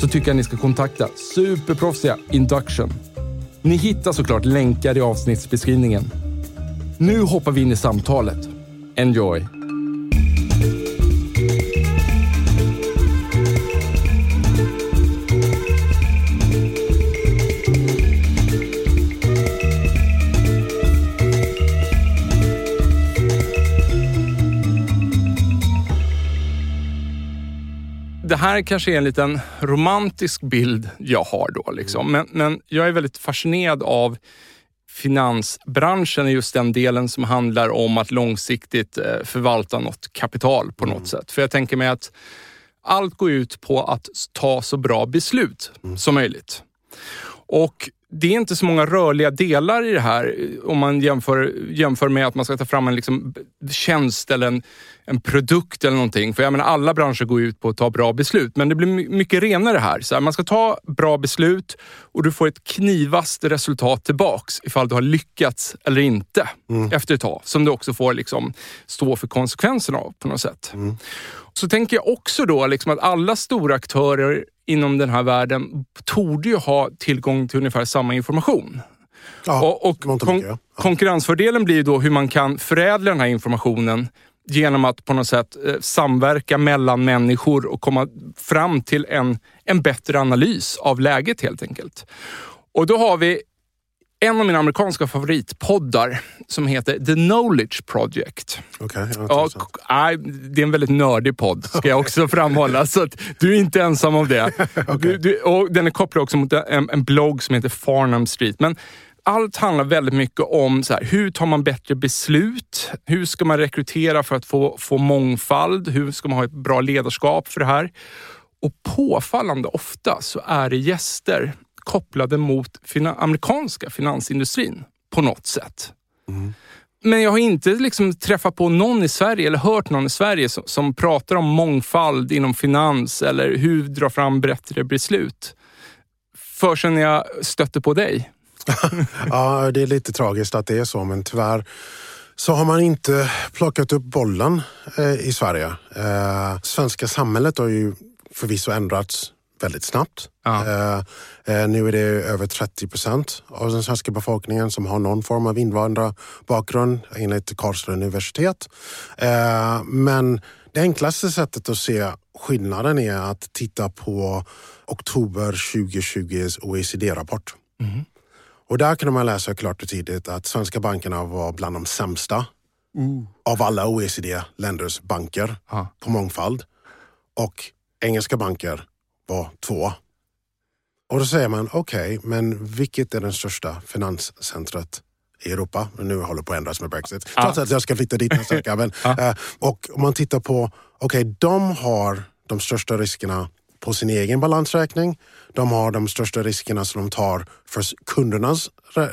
så tycker jag ni ska kontakta superproffsiga Induction. Ni hittar såklart länkar i avsnittsbeskrivningen. Nu hoppar vi in i samtalet. Enjoy! Här kanske är en liten romantisk bild jag har då. Liksom. Men, men jag är väldigt fascinerad av finansbranschen i just den delen som handlar om att långsiktigt eh, förvalta något kapital på något mm. sätt. För jag tänker mig att allt går ut på att ta så bra beslut mm. som möjligt. Och det är inte så många rörliga delar i det här om man jämför, jämför med att man ska ta fram en liksom tjänst eller en, en produkt eller någonting. För jag menar, alla branscher går ut på att ta bra beslut, men det blir mycket renare här. Så här, Man ska ta bra beslut och du får ett knivast resultat tillbaks ifall du har lyckats eller inte mm. efter ett tag. Som du också får liksom stå för konsekvenserna av på något sätt. Mm. Så tänker jag också då liksom att alla stora aktörer inom den här världen torde ju ha tillgång till ungefär samma information. Ja, och, och kon ja. konkurrensfördelen blir då hur man kan förädla den här informationen genom att på något sätt eh, samverka mellan människor och komma fram till en, en bättre analys av läget helt enkelt. Och då har vi en av mina amerikanska favoritpoddar som heter The Knowledge Project. Okay, ja, det är en väldigt nördig podd, ska jag också framhålla. Så att du är inte ensam om det. okay. du, du, och den är kopplad också mot en, en blogg som heter Farnham Street. Men allt handlar väldigt mycket om så här, hur tar man bättre beslut? Hur ska man rekrytera för att få, få mångfald? Hur ska man ha ett bra ledarskap för det här? Och påfallande ofta så är det gäster kopplade mot fina amerikanska finansindustrin på något sätt. Mm. Men jag har inte liksom träffat på någon i Sverige eller hört någon i Sverige som, som pratar om mångfald inom finans eller hur dra fram bättre beslut. Förrän jag stötte på dig. ja, det är lite tragiskt att det är så, men tyvärr så har man inte plockat upp bollen eh, i Sverige. Eh, svenska samhället har ju förvisso ändrats väldigt snabbt. Ja. Eh, eh, nu är det över 30 procent av den svenska befolkningen som har någon form av invandrarbakgrund enligt Karlstad universitet. Eh, men det enklaste sättet att se skillnaden är att titta på oktober 2020s OECD-rapport. Mm. Och där kan man läsa klart och tydligt att svenska bankerna var bland de sämsta uh. av alla OECD-länders banker ah. på mångfald. Och engelska banker var två. Och då säger man, okej, okay, men vilket är den största finanscentret i Europa? Nu håller det på att ändras med Brexit. Trots att jag ska flytta dit nästa vecka. Men, ja. Eh, och om man tittar på, okej, okay, de har de största riskerna på sin egen balansräkning. De har de största riskerna som de tar för kundernas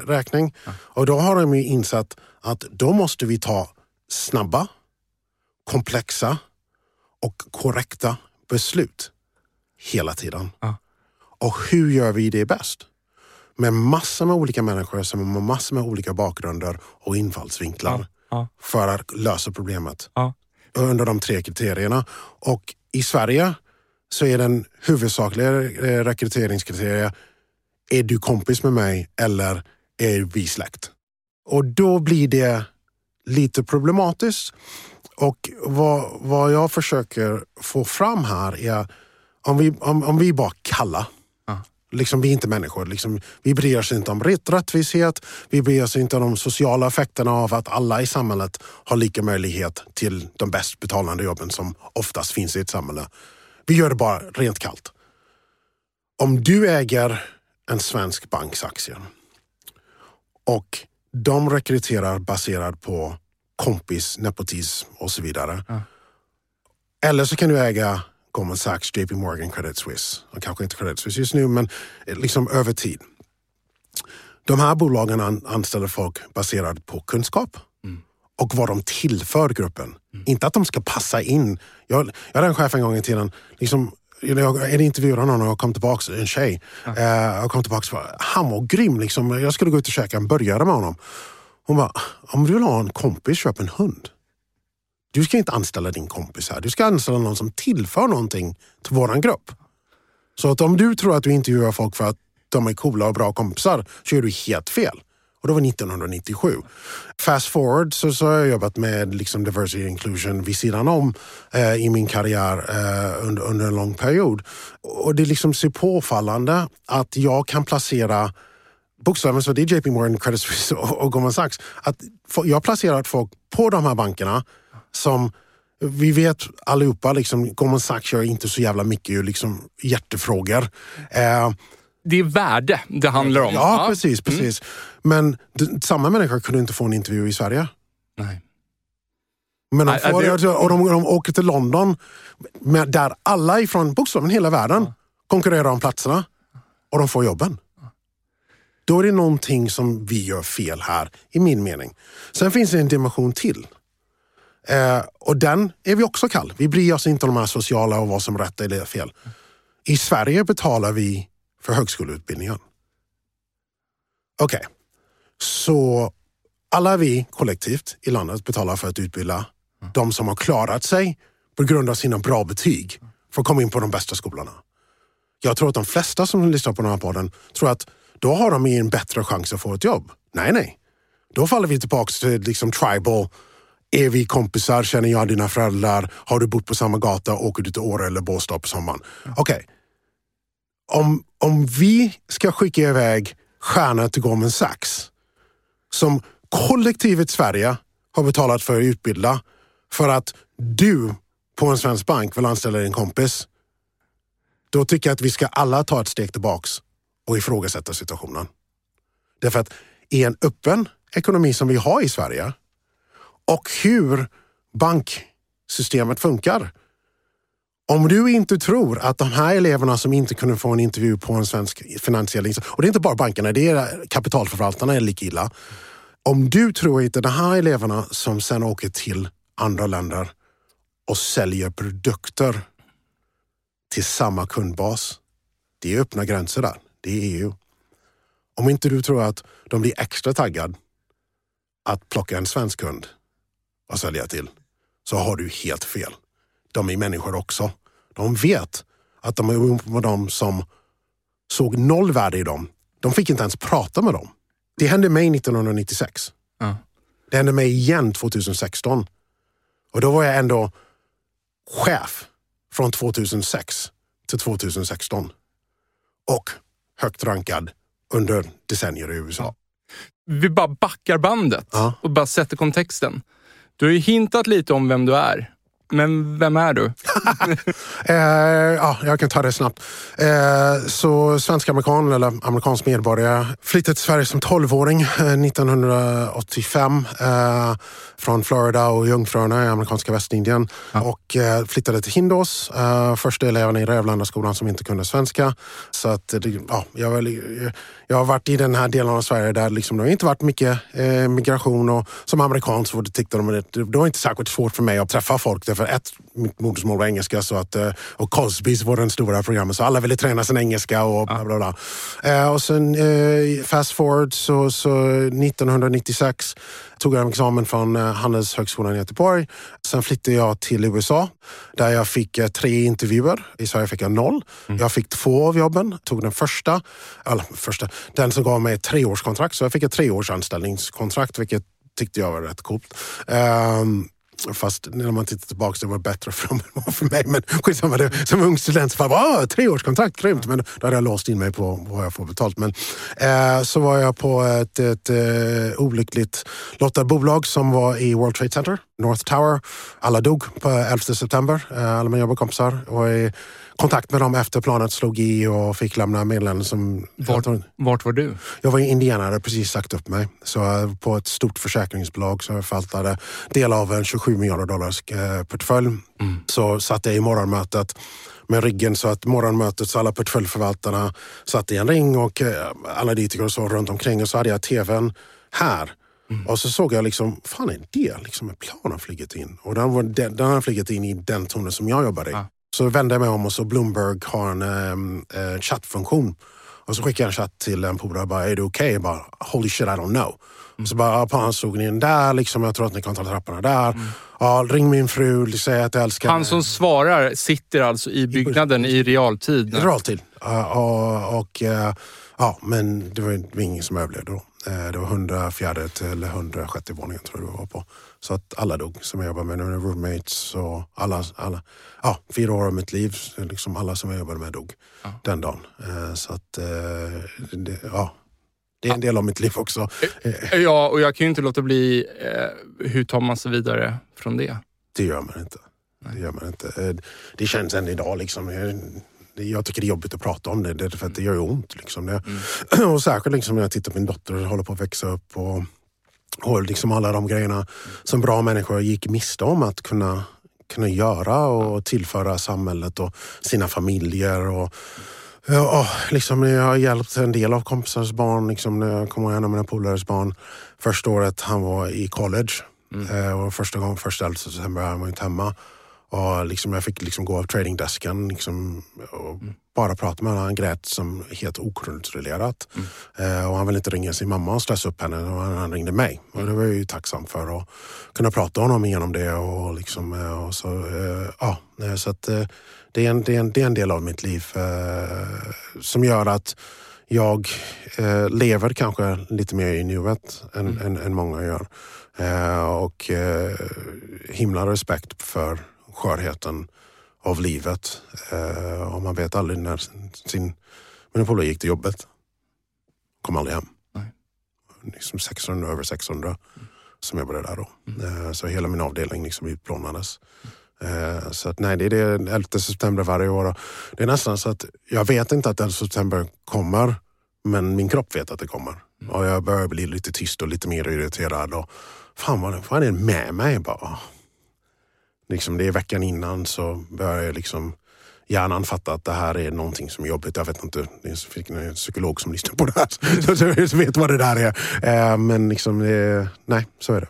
räkning. Ja. Och då har de ju insett att då måste vi ta snabba, komplexa och korrekta beslut hela tiden. Ja. Och hur gör vi det bäst? Med massor med olika människor som har massor med olika bakgrunder och infallsvinklar ja. För att lösa problemet. Under de tre kriterierna. Och i Sverige så är den huvudsakliga rekryteringskriterien är du kompis med mig eller är vi släkt? Och då blir det lite problematiskt. Och vad, vad jag försöker få fram här är om vi, om, om vi bara kalla Liksom, vi är inte människor. Liksom, vi bryr oss inte om rätt, rättvishet. Vi bryr oss inte om de sociala effekterna av att alla i samhället har lika möjlighet till de bäst betalande jobben som oftast finns i ett samhälle. Vi gör det bara rent kallt. Om du äger en svensk banks aktier och de rekryterar baserat på kompis, nepotism och så vidare. Ja. Eller så kan du äga Goldman Sachs, JP Morgan, Credit Suisse. Och kanske inte Credit Suisse just nu, men liksom över tid. De här bolagen an anställer folk baserat på kunskap och vad de tillför gruppen. Inte att de ska passa in. Jag, jag hade en chef en gång i tiden, liksom, jag intervjuade någon och jag kom tillbaka, en tjej. Eh, jag kom tillbaka och han var grym. Liksom. Jag skulle gå ut och käka en burgare med honom. Hon bara, om du vill ha en kompis, köp en hund. Du ska inte anställa din kompis här. Du ska anställa någon som tillför någonting till våran grupp. Så att om du tror att du intervjuar folk för att de är coola och bra kompisar så är du helt fel. Och det var 1997. Fast forward så, så har jag jobbat med liksom diversity and inclusion vid sidan om eh, i min karriär eh, under, under en lång period. Och det liksom så påfallande att jag kan placera bokstavligen så det är JP Morgan, Credit Suisse och, och Goldman Sachs. Att få- jag har placerat folk på de här bankerna som vi vet allihopa, liksom, Goldman Sachs gör inte så jävla mycket liksom, hjärtefrågor. Eh, Det är värde det handlar om. ja, precis. precis. Men d- samma människa kunde inte få en intervju i Sverige. Nej. Men de, får, det- och de, de åker till London med, där alla ifrån bokstavligen hela världen konkurrerar om platserna och de får jobben. Då är det någonting som vi gör fel här, i min mening. Sen finns det en dimension till. Eh, och den är vi också kall. Vi bryr oss inte om de här sociala och vad som är rätt eller fel. I Sverige betalar vi för högskoleutbildningen. Okej, så alla vi kollektivt i landet betalar för att utbilda de som har klarat sig på grund av sina bra betyg för att komma in på de bästa skolorna. Jag tror att de flesta som lyssnar på den här podden tror att då har de en bättre chans att få ett jobb. Nej, nej. Då faller vi tillbaka till liksom tribal. Är vi kompisar? Känner jag dina föräldrar? Har du bott på samma gata? Åker du till Åre eller Båstad på sommaren? Okej. Om, om vi ska skicka iväg stjärnor till Goldman Sachs som kollektivet Sverige har betalat för att utbilda för att du på en svensk bank vill anställa din kompis. Då tycker jag att vi ska alla ta ett steg tillbaks och ifrågasätta situationen. Därför att i en öppen ekonomi som vi har i Sverige och hur banksystemet funkar. Om du inte tror att de här eleverna som inte kunde få en intervju på en svensk finansiell och det är inte bara bankerna, det är kapitalförvaltarna är lika illa. Om du tror inte de här eleverna som sen åker till andra länder och säljer produkter till samma kundbas. Det är öppna gränser där. Det är EU. Om inte du tror att de blir extra taggad att plocka en svensk kund och sälja till så har du helt fel. De är människor också. De vet att de är ihop med dem som såg noll värde i dem. De fick inte ens prata med dem. Det hände mig 1996. Ja. Det hände mig igen 2016. Och då var jag ändå chef från 2006 till 2016. Och högt rankad under decennier i USA. Vi bara backar bandet Ja. och bara sätter kontexten. Du har ju hintat lite om vem du är. Men vem är du? Eh, ja, jag kan ta det snabbt. Eh, så svensk-amerikan, eller amerikansk medborgare, flyttade till Sverige som 12-åring eh, 1985 eh, från Florida och Jungfruarna i amerikanska Västindien och eh, flyttade till Hindås. Eh, första eleven i Rävlandaskolan som inte kunde svenska. Så att, ja, jag, jag har varit i den här delen av Sverige där liksom, det har inte varit mycket migration och som amerikan så tyckte de att det, det var inte särskilt svårt för mig att träffa folk. Därför ett, mitt modersmål var engelska så att, eh, och Cosbys var den stora programmet så alla ville träna sin engelska och bla bla bla. Eh, och sen eh, fast forward så, så 1996 tog jag en examen från Handelshögskolan i Göteborg. Sen flyttade jag till USA där jag fick tre intervjuer. I Sverige fick jag noll. Jag fick två av jobben. Tog den första, eller första, den som gav mig ett treårskontrakt. Så jag fick ett treårs anställningskontrakt vilket tyckte jag var rätt coolt. Ehm, Fast när man tittar tillbaka så var det bättre för dem än för mig. Men skitsamma, det, som ung student så bara, treårskontrakt, grymt. Men då hade jag låst in mig på vad jag får betalt. Men eh, så var jag på ett, ett, eh, olyckligt lottat bolag som var i World Trade Center, North Tower. Alla dog på 11 september, eh, alla mina jobbkompisar. Och i kontakt med dem efter planet slog i och fick lämna meddelanden som... Vart, vart var du? Jag var i Indiana, hade precis sagt upp mig. Så eh, på ett stort försäkringsbolag som förvaltade del av en 27 miljarder dollars eh, portfölj. Mm. Så satt jag i morgonmötet med ryggen så att morgonmötets alla portföljförvaltarna satt i en ring och eh, analytiker och så runt omkring och så hade jag tvn här. Mm. Och så såg jag liksom, fan är det liksom en plan har flugit in? Och den, var, den, den har flugit in i den tonen som jag jobbar i. Ah. Så vände jag mig om och så Bloomberg har en um, uh, chattfunktion. Och så skickade jag en chatt till en polare och bara, är du okej? Okay? holy shit I don't know. Mm. Så bara, ja, han slog in där, liksom, jag tror att ni kan ta trapporna där. Mm. Ja, ring min fru, säg att jag älskar Han som svarar sitter alltså i byggnaden i, realtid? I realtid. Uh, och, och uh, ja, men det var, det var ingen som överlevde då. Uh, det var 104 till 106 våningen tror jag det var på. Så att alla dog som jag jobbade med, mina roommates och alla, alla. Ja, fyra år av mitt liv, liksom alla som jag jobbade med dog ja. den dagen. Så att, det, ja. Det är en del av mitt liv också. Ja, och jag kan ju inte låta bli. hur tar man sig vidare från det? Det gör man inte. Det gör man inte. Det känns än idag liksom jag tycker det är jobbigt att prata om det, för att det gör ju ont. Liksom. Mm. Och särskilt liksom när jag tittar på min dotter och håller på att växa upp och, och liksom alla de grejerna som bra människor gick miste om att kunna, kunna göra och tillföra samhället och sina familjer. Och, Ja, liksom jag har hjälpt en del av kompisars barn. Liksom när jag kommer ihåg en av mina polares barn. Första året han var i college. Mm. Eh, och första gången, första september, han var inte hemma. Och liksom jag fick liksom gå av tradingdesken liksom, och mm. bara prata med honom. Han grät som helt okontrollerat. Mm. Eh, och han ville inte ringa sin mamma och stressa upp henne. Och han ringde mig. Och det var jag ju tacksam för. Att kunna prata med honom igenom det. Och liksom, eh, och så, eh, ja, eh, så att, eh, det, är en, det, är en, det är en del av mitt liv eh, som gör att jag lever kanske lite mer i nuet än, mm. än, än många gör. och himla respekt för skörheten av livet. Eh, och man vet aldrig när sin... Min polare gick till jobbet. Kom aldrig hem. Nej. Liksom 600, över 600 mm. som jobbade där då. Mm. Eh, så hela min avdelning liksom utplånades. Mm. Så att nej, det är det 11 september varje år. Det är nästan så att jag vet inte att 11 september kommer, men min kropp vet att det kommer. Mm. Och jag börjar bli lite tyst och lite mer irriterad. Och, fan vad, vad är det med mig? Bara, liksom det är veckan innan så börjar jag liksom hjärnan fatta att det här är någonting som är jobbigt. Jag vet inte, det är en psykolog som lyssnar på det här så vet vad det där är. Eh, men liksom, det, nej, så är det.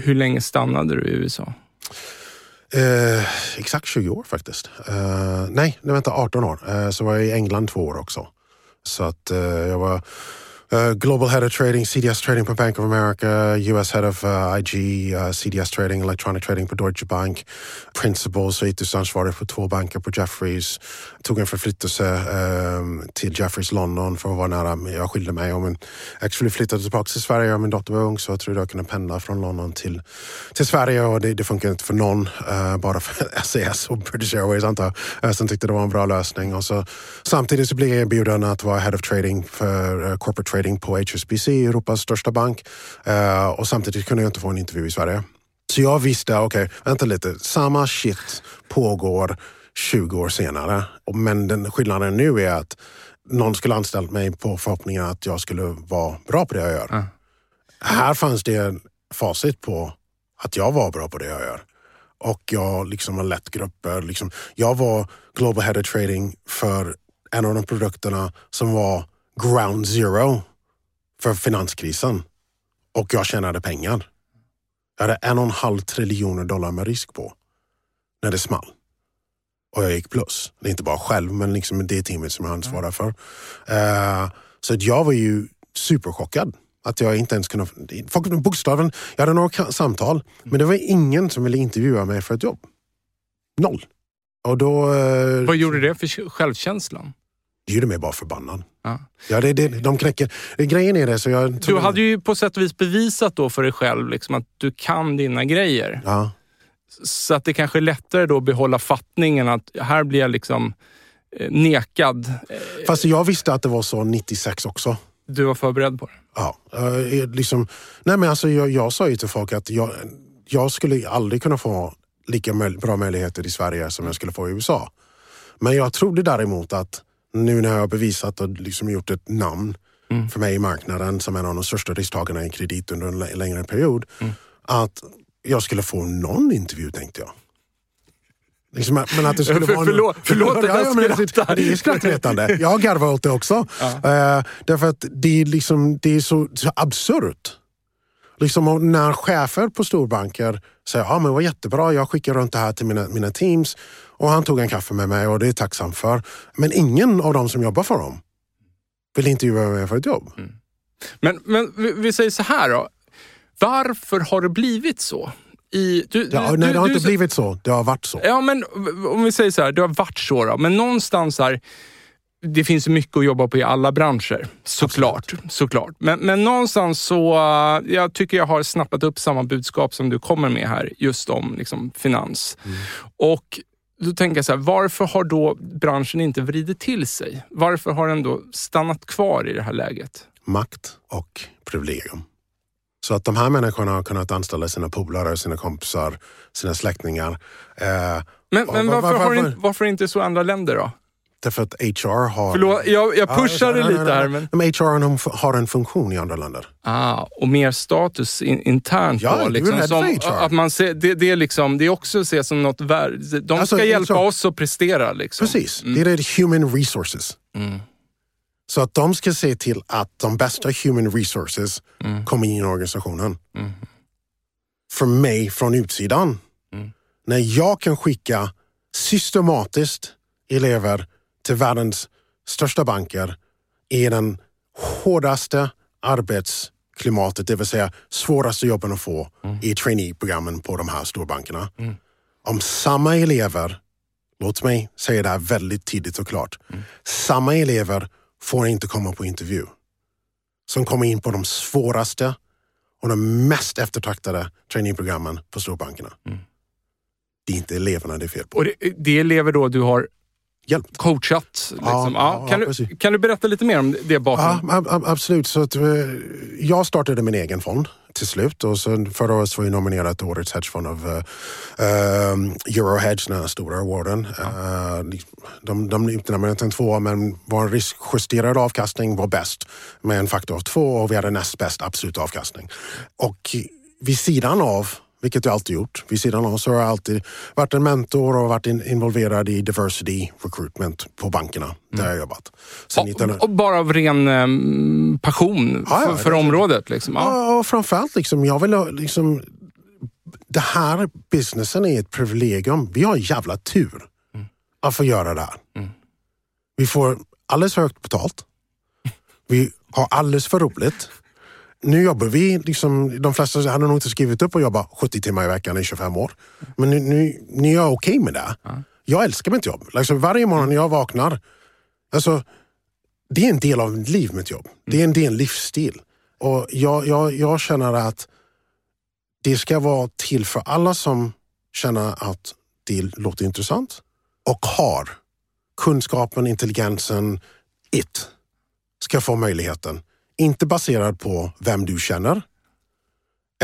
Hur länge stannade du i USA? Eh, exakt 20 år faktiskt. Eh, nej, vänta 18 år. Eh, så var jag i England två år också. Så att eh, jag var Uh, global head of trading, CDS trading på Bank of America, US head of uh, IG, uh, CDS trading, electronic trading på Deutsche Bank, principal, så ytterst ansvarig för två banker på Jeffries. Tog en förflyttelse um, till Jeffries London för att vara nära. Jag skilde mig och min ex flyttade tillbaka till Sverige och min dotter var ung så jag trodde jag kunde pendla från London till, till Sverige och det, det funkar inte för någon, uh, bara för SAS och British Airways antar jag. Uh, sen tyckte det var en bra lösning och så samtidigt så blev jag erbjuden att vara head of trading för uh, corporate trading trading på HSBC, Europas största bank. Uh, och samtidigt kunde jag inte få en intervju i Sverige. Så jag visste, okej, okay, vänta lite, samma shit pågår 20 år senare. Men den skillnaden nu är att någon skulle anställt mig på förhoppningen att jag skulle vara bra på det jag gör. Mm. Här fanns det facit på att jag var bra på det jag gör. Och jag liksom har lett grupper. Liksom, jag var Global Head of Trading för en av de produkterna som var ground zero för finanskrisen och jag tjänade pengar. Jag hade en och en halv triljoner dollar med risk på när det small. Och jag gick plus. Det är inte bara själv, men liksom det teamet som jag ansvarar för. Uh, så jag var ju superchockad. Att jag inte ens kunde... Bokstaven, jag hade några samtal, men det var ingen som ville intervjua mig för ett jobb. Noll. Och då... Uh, Vad gjorde det för självkänslan? Det gjorde mig bara förbannad. Ja. Ja, det, det, de knäcker. Grejen är det så jag... Du hade ju på sätt och vis bevisat då för dig själv liksom att du kan dina grejer. Ja. Så att det kanske är lättare då att behålla fattningen att här blir jag liksom eh, nekad. Fast jag visste att det var så 96 också. Du var förberedd på det? Ja, eh, liksom, nej men alltså jag, jag sa ju till folk att jag, jag skulle aldrig kunna få lika bra möjligheter i Sverige som jag skulle få i USA. Men jag trodde däremot att nu när jag har bevisat och liksom gjort ett namn för mig i marknaden som en av de största risktagarna i kredit under en lä- längre period, att jag skulle få någon intervju tänkte jag. Liksom, men att det skulle För- vara förlåt- förlåt att jag ja, det- skrattar. Det är skrattretande. Jag garvar åt det också. Eh, därför att det är, liksom, det är så, så absurt. Liksom när chefer på storbanker säger ja men vad jättebra, jag skickar runt det här till mina, mina teams och han tog en kaffe med mig och det är jag tacksam för. Men ingen av dem som jobbar för dem vill intervjua mig för ett jobb. Men, men vi, vi säger så här då. Varför har det blivit så? I, du, Ja, du- nej, det har du- inte blivit så. Det har varit så. Ja, men om vi säger så här, det har varit så då. Men någonstans här, det finns mycket att jobba på i alla branscher, såklart. såklart. Men, men någonstans så, uh, jag tycker jag har snappat upp samma budskap som du kommer med här, just om liksom, finans. Och då tänker jag så här, varför har då branschen inte vridit till sig? Varför har den då stannat kvar i det här läget? Makt och privilegium. Så att de här människorna har kunnat anställa sina polare, sina kompisar, sina släktingar. Eh, Men, men var- varför, varför- inte, varför det inte så andra länder då? Därför att HR har... Förlåt, jag, jag Ja, pushade nej, nej, lite här. Men... Men HR har en- funktion i andra länder. Ah, och mer status in, internt Ja, då? Liksom, som, att man ser, det, det, är liksom, det är också ses som något värde. De Alltså, ska hjälpa HR oss att prestera. Liksom. Precis, det är det human resources. Mm. Så att de ska se till att de bästa human resources Mm. kommer in i organisationen. Mm. För mig från utsidan, Mm. när jag kan skicka systematiskt elever till världens största banker i den hårdaste arbetsklimatet, det vill säga svåraste jobben att få i traineeprogrammen på de här storbankerna. Mm. Om samma elever, låt mig säga det här väldigt tidigt och klart, samma elever får inte komma på intervju. Som kommer in på de svåraste och de mest eftertraktade traineeprogrammen på storbankerna. Det är inte eleverna det är fel på. Och det, det är elever då du har Hjälp! coachat? Liksom. Ja, Ja, ja, kan, ja, du, kan du berätta lite mer om det Ja, bakom? ab- ab- absolut. Så att, eh, jag startade min egen fond till slut och sen förra året var jag nominerad till årets hedgefond av uh, Eurohedge, den här stora awarden. Eh, de, de utnämnde den två men vår riskjusterad avkastning var bäst med en faktor av två och vi hade näst bäst absolut avkastning. Och vid sidan av vilket jag alltid gjort. Vid sidan av så har jag alltid varit en mentor och varit in, involverad i diversity recruitment på bankerna där jag har jobbat. Sen 1900 Och, och bara av ren em, passion Ja, ja, för, för det- området? Liksom. Ja. Ja, och framförallt liksom, jag vill liksom, det här businessen är ett privilegium. Vi har jävla tur att få göra det här. Vi får alldeles för högt betalt. Vi har alldeles för roligt. Nu jobbar vi, liksom, de flesta hade nog inte skrivit upp och jobba 70 timmar i veckan i 25 år. Men nu, nu, nu är jag okej med det. Jag älskar mitt jobb. Liksom, varje morgon när jag vaknar, alltså, det är en del av mitt liv, mitt jobb. Det är en del livsstil. Och jag, jag, jag känner att det ska vara till för alla som känner att det låter intressant och har kunskapen, intelligensen, it, ska få möjligheten. Inte baserad på vem du känner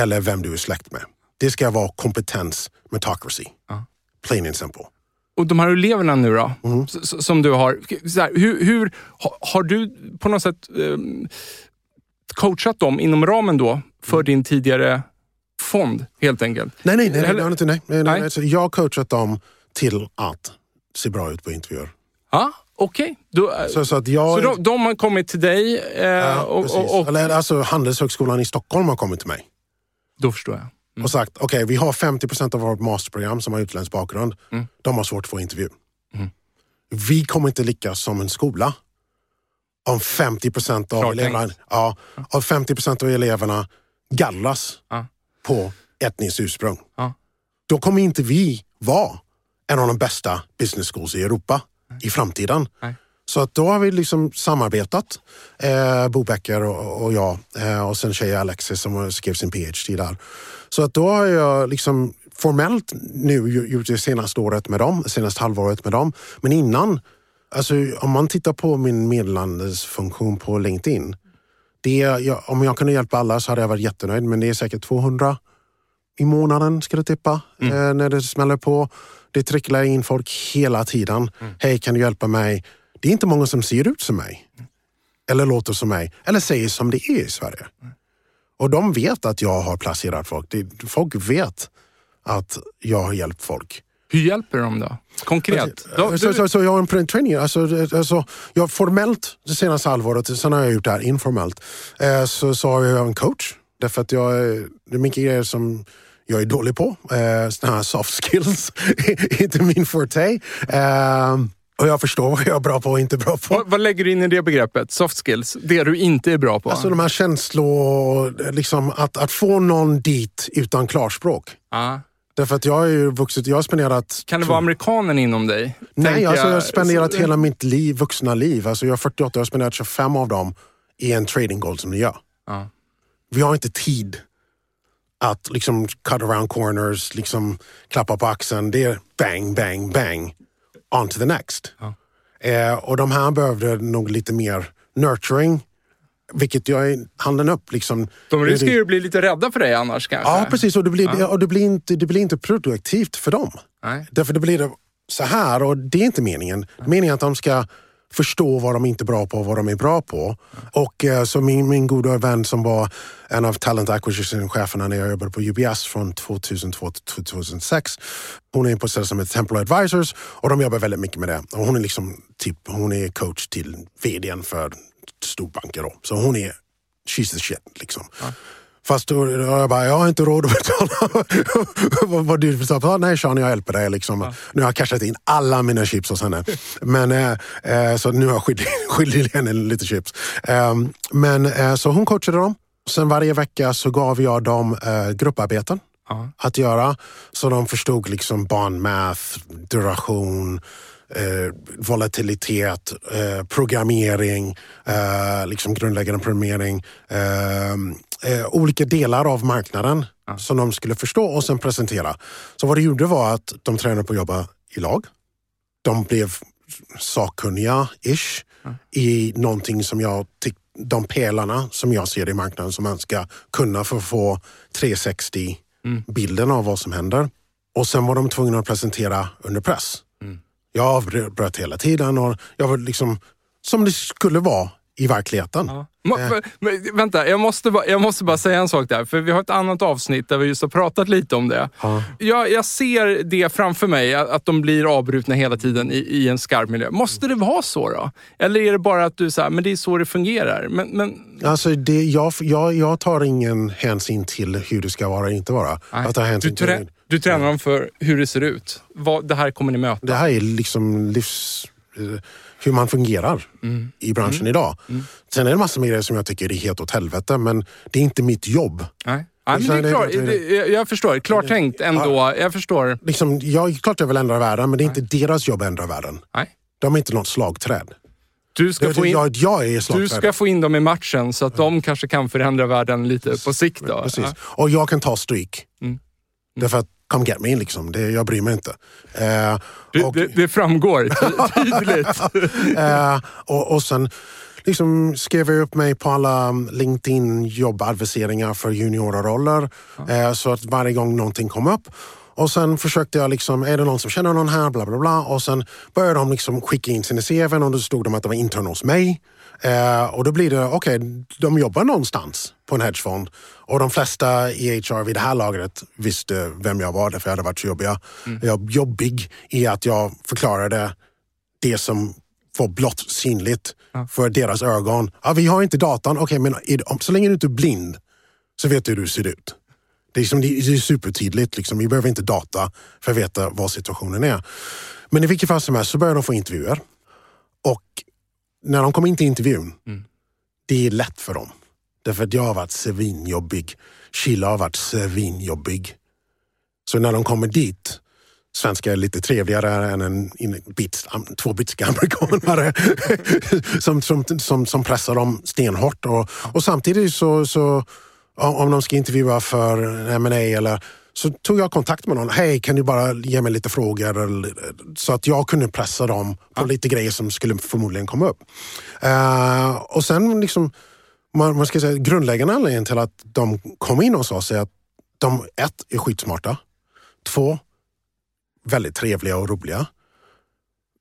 eller vem du är släkt med. Det ska vara kompetens, metocracy. Ja. Plain and simple. Och de här eleverna nu då, Mm. som du har. Här, hur, hur, ha- har du på något sätt em, coachat dem inom ramen då för din tidigare fond helt enkelt? Nej, nej, nej, nej, Eller- nej, nej, nej. Nej. nej. Jag har coachat dem till att se bra ut på intervjuer. Ja, okej. Då, eh, Så, så att jag... Så de, de har kommit till dig eh, ja, och, och, och Eller, alltså, Handelshögskolan i Stockholm har kommit till mig. då förstår jag. och sagt okej, vi har 50 procent av vårt masterprogram som har utländsk bakgrund. Mm. De har svårt att få intervju. Vi kommer inte lyckas som en skola om 50 procent av, eleverna, ja, av 50 procent av eleverna gallras Ja. på etniskt ursprung. Ja. Då kommer inte vi vara en av de bästa business schools i Europa i framtiden. Nej. Så att då har vi liksom samarbetat, eh, Bo Becker och, och jag eh, och sen tjej Alexis som skrev sin PhD där. Så att då har jag liksom formellt nu gjort det senaste året med dem, senaste halvåret med dem. Men innan, alltså om man tittar på min meddelandesfunktion på LinkedIn. Det är, jag, om jag kunde hjälpa alla så hade jag varit jättenöjd men det är säkert 200 i månaden ska du tippa mm. eh, när det smäller på. Det tricklar in folk hela tiden. Mm. Hej, kan du hjälpa mig? Det är inte många som ser ut som mig. Mm. Eller låter som mig. Eller säger som det är i Sverige. Mm. Och de vet att jag har placerat folk. folk vet att jag har hjälpt folk. Hur hjälper de då? Konkret? Alltså, så, så, så, jag har en print training. Alltså, alltså, jag, formellt det senaste halvåret, sen har jag gjort det här informellt, eh, så, så har jag en coach. Därför att jag, det är mycket grejer som jag är dålig på. Eh, såna här soft skills inte min forte. Eh, och jag förstår vad jag är bra på och inte bra på. Vad, vad, lägger du in i det begreppet? Soft skills? Det du inte är bra på? Alltså de här känslor... Liksom att, att få någon dit utan klarspråk. Ah. Därför att jag har ju vuxit, jag har spenderat... Kan det vara amerikanen inom dig? Nej, alltså jag har spenderat så... hela mitt liv, vuxna liv. Alltså jag är 48 och har spenderat 25 av dem i en trading goal som ni gör. Ah. Vi har inte tid att liksom cut around corners, liksom klappa på axeln. Det är bang, bang, bang. On to the next. Ja. Eh, och de här behövde nog lite mer nurturing. Vilket jag är handen upp. Liksom. De riskerar ju att bli lite rädda för dig annars kanske? Ja, precis. Och det blir, ja. och det blir, inte, det blir inte produktivt för dem. Nej. Därför det blir det så här och det är inte meningen. Meningen är att de ska förstå vad de inte är bra på och vad de är bra på. Och eh, så min, min goda vän som var en av talent acquisition-cheferna när jag jobbade på UBS från 2002 till 2006. Hon är på ställe som heter Temple Advisors och de jobbar väldigt mycket med det. Och hon är liksom typ, hon är coach till vdn för storbanker. Då. Så hon är, she's the shit liksom. Ja. Fast då, jag bara, jag har inte råd att betala vad du betalar. Nej Sean, jag hjälper dig. Liksom. Ja. Nu har jag cashat in alla mina chips hos henne. Men, eh, eh så nu har jag skyldig henne lite chips. Eh, men, eh, så hon coachade dem. Sen varje vecka så gav jag dem eh, grupparbeten ja. att göra. Så de förstod liksom barnmath, duration, eh, volatilitet, eh, programmering, eh, liksom grundläggande programmering. Eh, eh, olika delar av marknaden ja. som de skulle förstå och sen presentera. Så vad det gjorde var att de tränade på att jobba i lag. De blev sakkunniga-ish ja. i någonting som jag tyckte de pelarna som jag ser i marknaden som man ska kunna för att få 360-bilden mm. av vad som händer. Och sen var de tvungna att presentera under press. Jag avbröt hela tiden och jag var liksom som det skulle vara i verkligheten. Ja. Men, men, vänta, jag måste, bara, jag måste bara säga en sak där. För vi har ett annat avsnitt där vi just har pratat lite om det. Ja. Jag, jag ser det framför mig, att de blir avbrutna hela tiden i, i en skarp miljö. Måste det vara så då? Eller är det bara att du säger, men det är så det fungerar? Men, men... Alltså det, jag, jag, jag tar ingen hänsyn till hur det ska vara eller inte vara. Jag tar hänsyn du, till... du tränar dem för hur det ser ut. Vad, det här kommer ni möta. Det här är liksom livs hur man fungerar mm. i branschen mm. idag. Mm. Sen är det massor med grejer som jag tycker är helt åt helvete, men det är inte mitt jobb. Nej. Ja, det är klart, det, jag förstår. Klart tänkt ändå. Ja, jag förstår. Liksom, jag, klart jag vill ändra världen, men det är Nej. inte deras jobb att ändra världen. Nej. De är inte något slagträd. Du ska, få in, jag, jag är du ska få in dem i matchen så att de kanske kan förändra världen lite på sikt. Då. Precis. Ja. Och jag kan ta stryk. Mm. Därför att come get me liksom. Det, jag bryr mig inte. Eh, det, och, det, det, framgår tydligt. eh, och, och sen liksom skrev jag upp mig på alla LinkedIn jobbadviseringar för juniorroller. Eh, så att varje gång någonting kom upp och sen försökte jag liksom, är det någon som känner någon här? Bla bla bla. Och sen började de liksom skicka in sina CVn och då stod de att de var intern hos mig. Eh, och då blir det, okej, okay, de jobbar någonstans på en hedgefond. Och de flesta i HR vid det här lagret visste vem jag var, därför jag hade varit så jobbiga. Mm. Jag jobbig i att jag förklarade det som var blott synligt ja. för deras ögon. Ja, vi har inte datan, okej, okay, men så länge du inte är blind så vet du hur du ser ut. Det är, som, det är supertydligt, liksom. vi behöver inte data för att veta vad situationen är. Men i vilket fall som helst så börjar de få intervjuer. Och när de kommer in till intervjun, mm. det är lätt för dem. Därför att jag har varit svinjobbig. Chile har varit svinjobbig. Så när de kommer dit, svenska är lite trevligare än en, en bit, två bitska amerikanare som, som, som, som pressar dem stenhårt. Och, och samtidigt så, så om de ska intervjua för M&A eller Så tog jag kontakt med någon. Hej, kan du bara ge mig lite frågor? Så att jag kunde pressa dem på ja. lite grejer som skulle förmodligen komma upp. Uh, och sen liksom, man, man ska säga grundläggande anledningen till att de kom in hos oss är att de ett, är skitsmarta. Två, väldigt trevliga och roliga.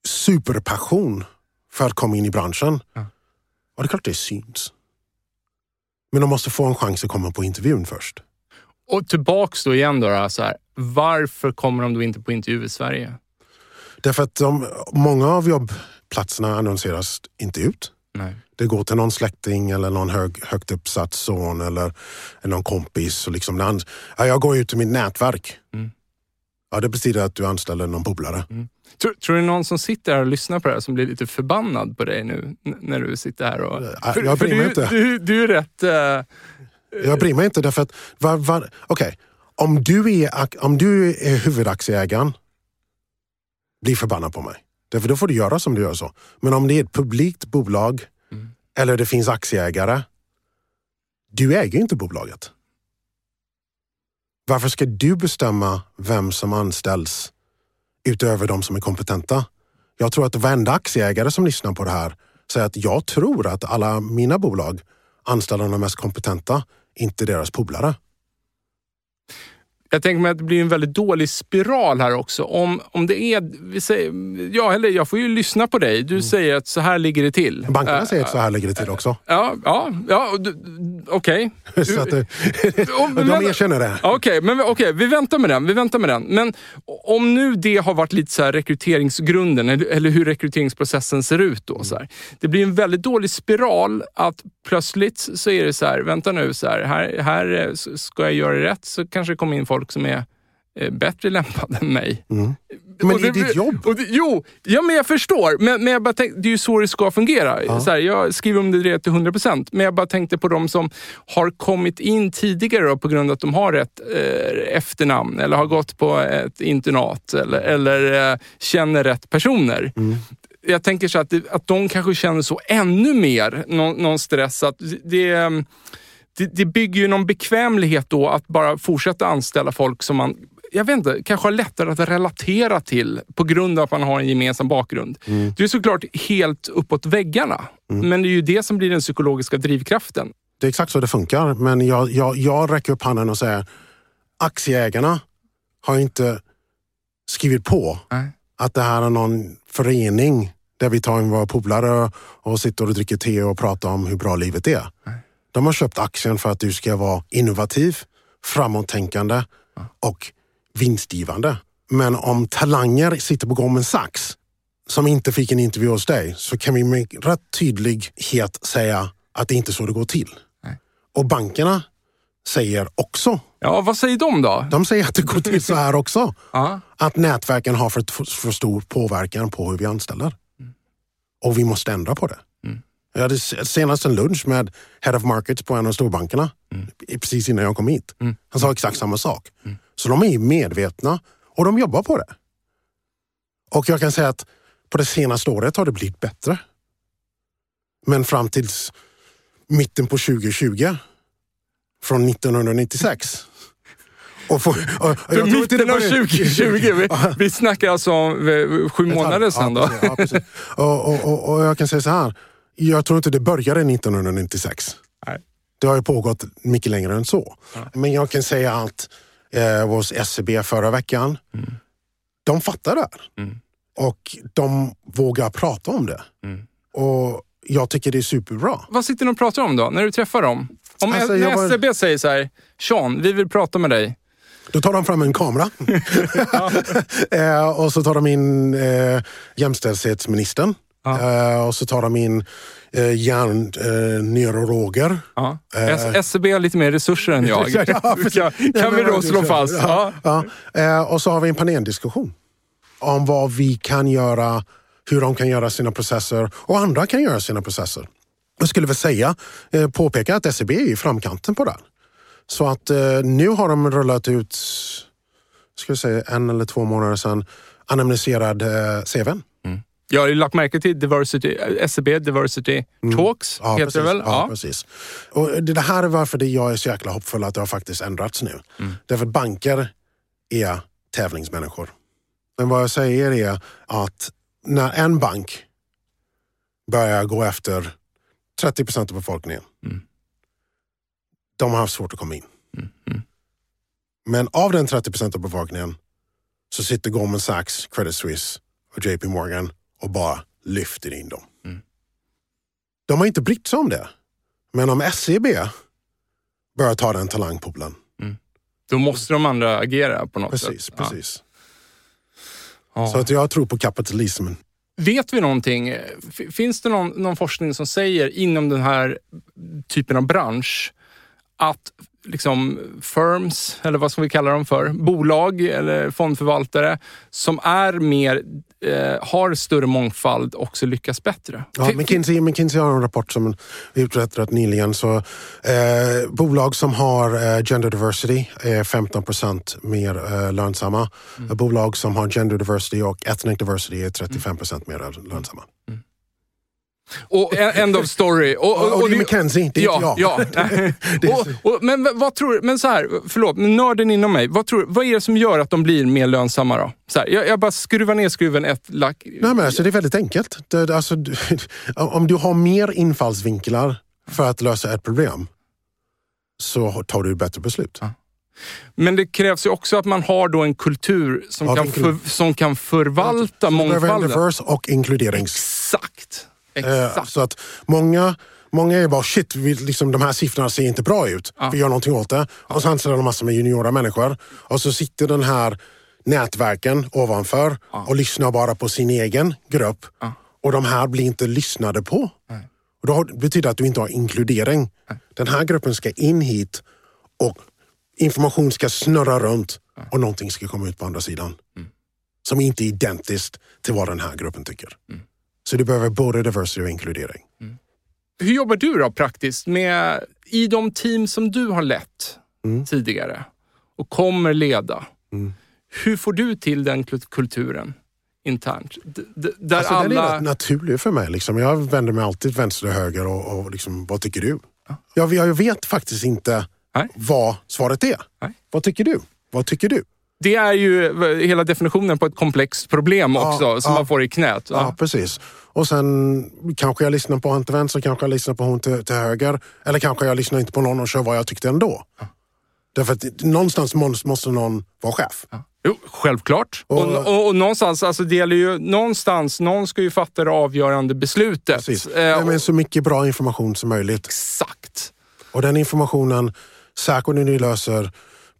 Superpassion för att komma in i branschen. Ja. Och det är klart det syns. Men de måste få en chans att komma på intervjun först. Och tillbaks då igen då, så här, varför kommer de då inte på intervju i Sverige? Därför att de, många av jobbplatserna annonseras inte ut. Nej. Det går till någon släkting eller någon hög, högt uppsatt son eller, eller någon kompis. Och liksom, ja, jag går ut till mitt nätverk. Mm. Ja, det betyder att du anställer någon polare. Mm. Tror, tror du någon som sitter här och lyssnar på det här som blir lite förbannad på dig nu när du sitter här? Och, för, jag bryr mig inte. Du, du är rätt... Uh, jag bryr mig inte därför att... Var, var, okay. om, du är, om du är huvudaktieägaren, bli förbannad på mig. Därför då får du göra som du gör så. Men om det är ett publikt bolag mm. eller det finns aktieägare, du äger inte bolaget. Varför ska du bestämma vem som anställs utöver de som är kompetenta? Jag tror att varenda aktieägare som lyssnar på det här säger att jag tror att alla mina bolag anställer de mest kompetenta, inte deras polare. Jag tänker mig att det blir en väldigt dålig spiral här också. Om, om det är... Vi säger, ja, eller jag får ju lyssna på dig. Du mm. säger att så här ligger det till. Bankerna säger att så här ligger det till också. Ja, ja, ja okej. Okay. de erkänner det. Okej, okay, men okay, vi väntar med den. Vi väntar med den. Men om nu det har varit lite så här rekryteringsgrunden, eller, hur rekryteringsprocessen ser ut då. Så här. Det blir en väldigt dålig spiral att plötsligt så är det så här, vänta nu, så här, här, här ska jag göra rätt så kanske det kommer in folk som är eh, bättre lämpade än mig. Mm. Men det är ditt jobb. Det, jo, ja, men jag förstår. Men, men jag bara tänkte, det är ju så det ska fungera. Ja. Så här, jag skriver om det till 100 procent. Men jag bara tänkte på de som har kommit in tidigare då, på grund av att de har rätt eh, efternamn eller har gått på ett internat eller, eller eh, känner rätt personer. Mm jag tänker så att, att de kanske känner så ännu mer, någon, någon stress. Att det, det, det bygger ju någon bekvämlighet då att bara fortsätta anställa folk som man jag vet inte, kanske har lättare att relatera till på grund av att man har en gemensam bakgrund. Mm. Det är såklart helt uppåt väggarna, mm. men det är ju det som blir den psykologiska drivkraften. Det är exakt så det funkar, men jag, jag, jag räcker upp handen och säger aktieägarna har inte skrivit på Nej. att det här är någon förening där vi tar in våra polare och sitter och dricker te och pratar om hur bra livet är. Nej. De har köpt aktien för att du ska vara innovativ, framåttänkande och vinstgivande. Men om talanger sitter på Goldman Sachs som inte fick en intervju hos dig så kan vi med rätt tydlighet säga att det inte är så det går till. Nej. Och bankerna säger också. Ja, vad säger de då? De säger att det går till så här också. att nätverken har för, för stor påverkan på hur vi anställer. Mm. Och vi måste ändra på det. Jag hade senast en lunch med Head of Markets på en av storbankerna mm. precis innan jag kom hit. Mm. Han sa exakt samma sak. Så de är medvetna och de jobbar på det. Och jag kan säga att på det senaste året har det blivit bättre. Men fram till mitten på 2020, från 1996, och få, och, och För mitten av 2020, vi, vi snackar alltså om eh, sju månader sedan då. Ja, precis, ja, och, och, och, jag kan säga så här, jag tror inte det började 1996. Nej. Det har ju pågått mycket längre än så. Ja. Men jag kan säga att eh, hos SCB förra veckan, mm. de fattar det här. Mm. Och de vågar prata om det. Mm. Och jag tycker det är superbra. Vad sitter de och pratar om då, när du träffar dem? Om alltså, när var... SCB säger så här, Sean, vi vill prata med dig. Då tar de fram en kamera. eh, och så tar de in eh, jämställdhetsministern. Ja. Uh, och så tar de in uh, hjärnneurologer. Ja. Uh, SCB har lite mer resurser än jag. ja, kan, kan vi då slå fast. Ja. Uh, och så har vi en paneldiskussion om vad vi kan göra, hur de kan göra sina processer och andra kan göra sina processer. Jag skulle väl säga, påpeka att SCB är i framkanten på det. Så att nu har de rullat ut, ska jag säga, en eller två månader sedan, anamneserad CVn. Jag har ju lagt märke till Diversity, SCB Diversity mm. Talks, ja, heter precis. det väl? Ja, ja, precis. Och det här är varför jag är så jäkla hoppfull att det har faktiskt ändrats nu. Mm. Därför banker är tävlingsmänniskor. Men vad jag säger är att när en bank börjar gå efter 30 procent av befolkningen. Mm. De har haft svårt att komma in. Mm. Mm. Men av den 30 procent av befolkningen så sitter Goldman Sachs, Credit Suisse och JP Morgan och bara lyfter in dem. Mm. De har inte brytt sig om det. Men om SEB börjar ta den talangpoolen. Då måste de andra agera på något Precis, sätt. precis. Ja. Så att jag tror på kapitalismen. Vet vi någonting? Finns det någon, någon forskning som säger inom den här typen av bransch att liksom firms, eller vad ska vi kalla dem för, bolag eller fondförvaltare som är mer, eh, har större mångfald också lyckas bättre? Ja, McKinsey, McKinsey har en rapport som vi utrett rätt nyligen. Så, eh, bolag som har eh, gender diversity är 15 procent mer eh, lönsamma. Mm. Bolag som har gender diversity och ethnic diversity är 35 procent mer lönsamma. Och en- end of story. Och, Och, och, det är McKinsey, det är ja, inte jag. Ja. och, och, men vad tror men så här, förlåt, nörden inom mig. Vad, tror, vad är det som gör att de blir mer lönsamma då? Så här, jag, jag bara skruvar ner skruven ett lack. Nej, men alltså, det är väldigt enkelt. Det, alltså, du- om du har mer infallsvinklar för att lösa ett problem så tar du bättre beslut. Men det krävs ju också att man har då en kultur som, Ja, kan, för, som kan förvalta mångfalden. och inkluderings... Exakt. Eh, Exakt. Så att många, många är bara shit, vi, liksom, de här siffrorna ser inte bra ut. Ja. Vi gör någonting åt det. Och så anställer de massor med juniora människor. Och så sitter den här nätverken ovanför och lyssnar bara på sin egen grupp. Ja. Och de här blir inte lyssnade på. Och då det betyder att du inte har inkludering. Den här gruppen ska in hit och information ska snurra runt och någonting ska komma ut på andra sidan. Som inte är identiskt till vad den här gruppen tycker. Så du behöver både diversity och inkludering. Hur jobbar du då praktiskt med, i de team som du har lett Mm. tidigare och kommer leda? Mm. Hur får du till den kul- kulturen internt? D- där Alltså, Den är alla... rätt naturlig för mig. Liksom. Jag vänder mig alltid vänster och höger och, och liksom, vad tycker du? Jag, jag vet faktiskt inte Nej. vad svaret är. Nej. Vad tycker du? Vad tycker du? Det är ju hela definitionen på ett komplext problem Ja, också, som ja. man får i knät. Ja. Ja. precis. Och sen kanske jag lyssnar på han till vänster, kanske jag lyssnar på hon till, till höger. Eller kanske jag lyssnar inte på någon och kör vad jag tyckte ändå. Därför att någonstans måste, någon vara chef. Jo, självklart. Och, Och- och, och, någonstans, alltså det gäller ju någonstans, någon ska ju fatta det avgörande beslutet. Precis. Eh, Ja, men så mycket bra information som möjligt. Exakt. Och den informationen, särskilt när ni löser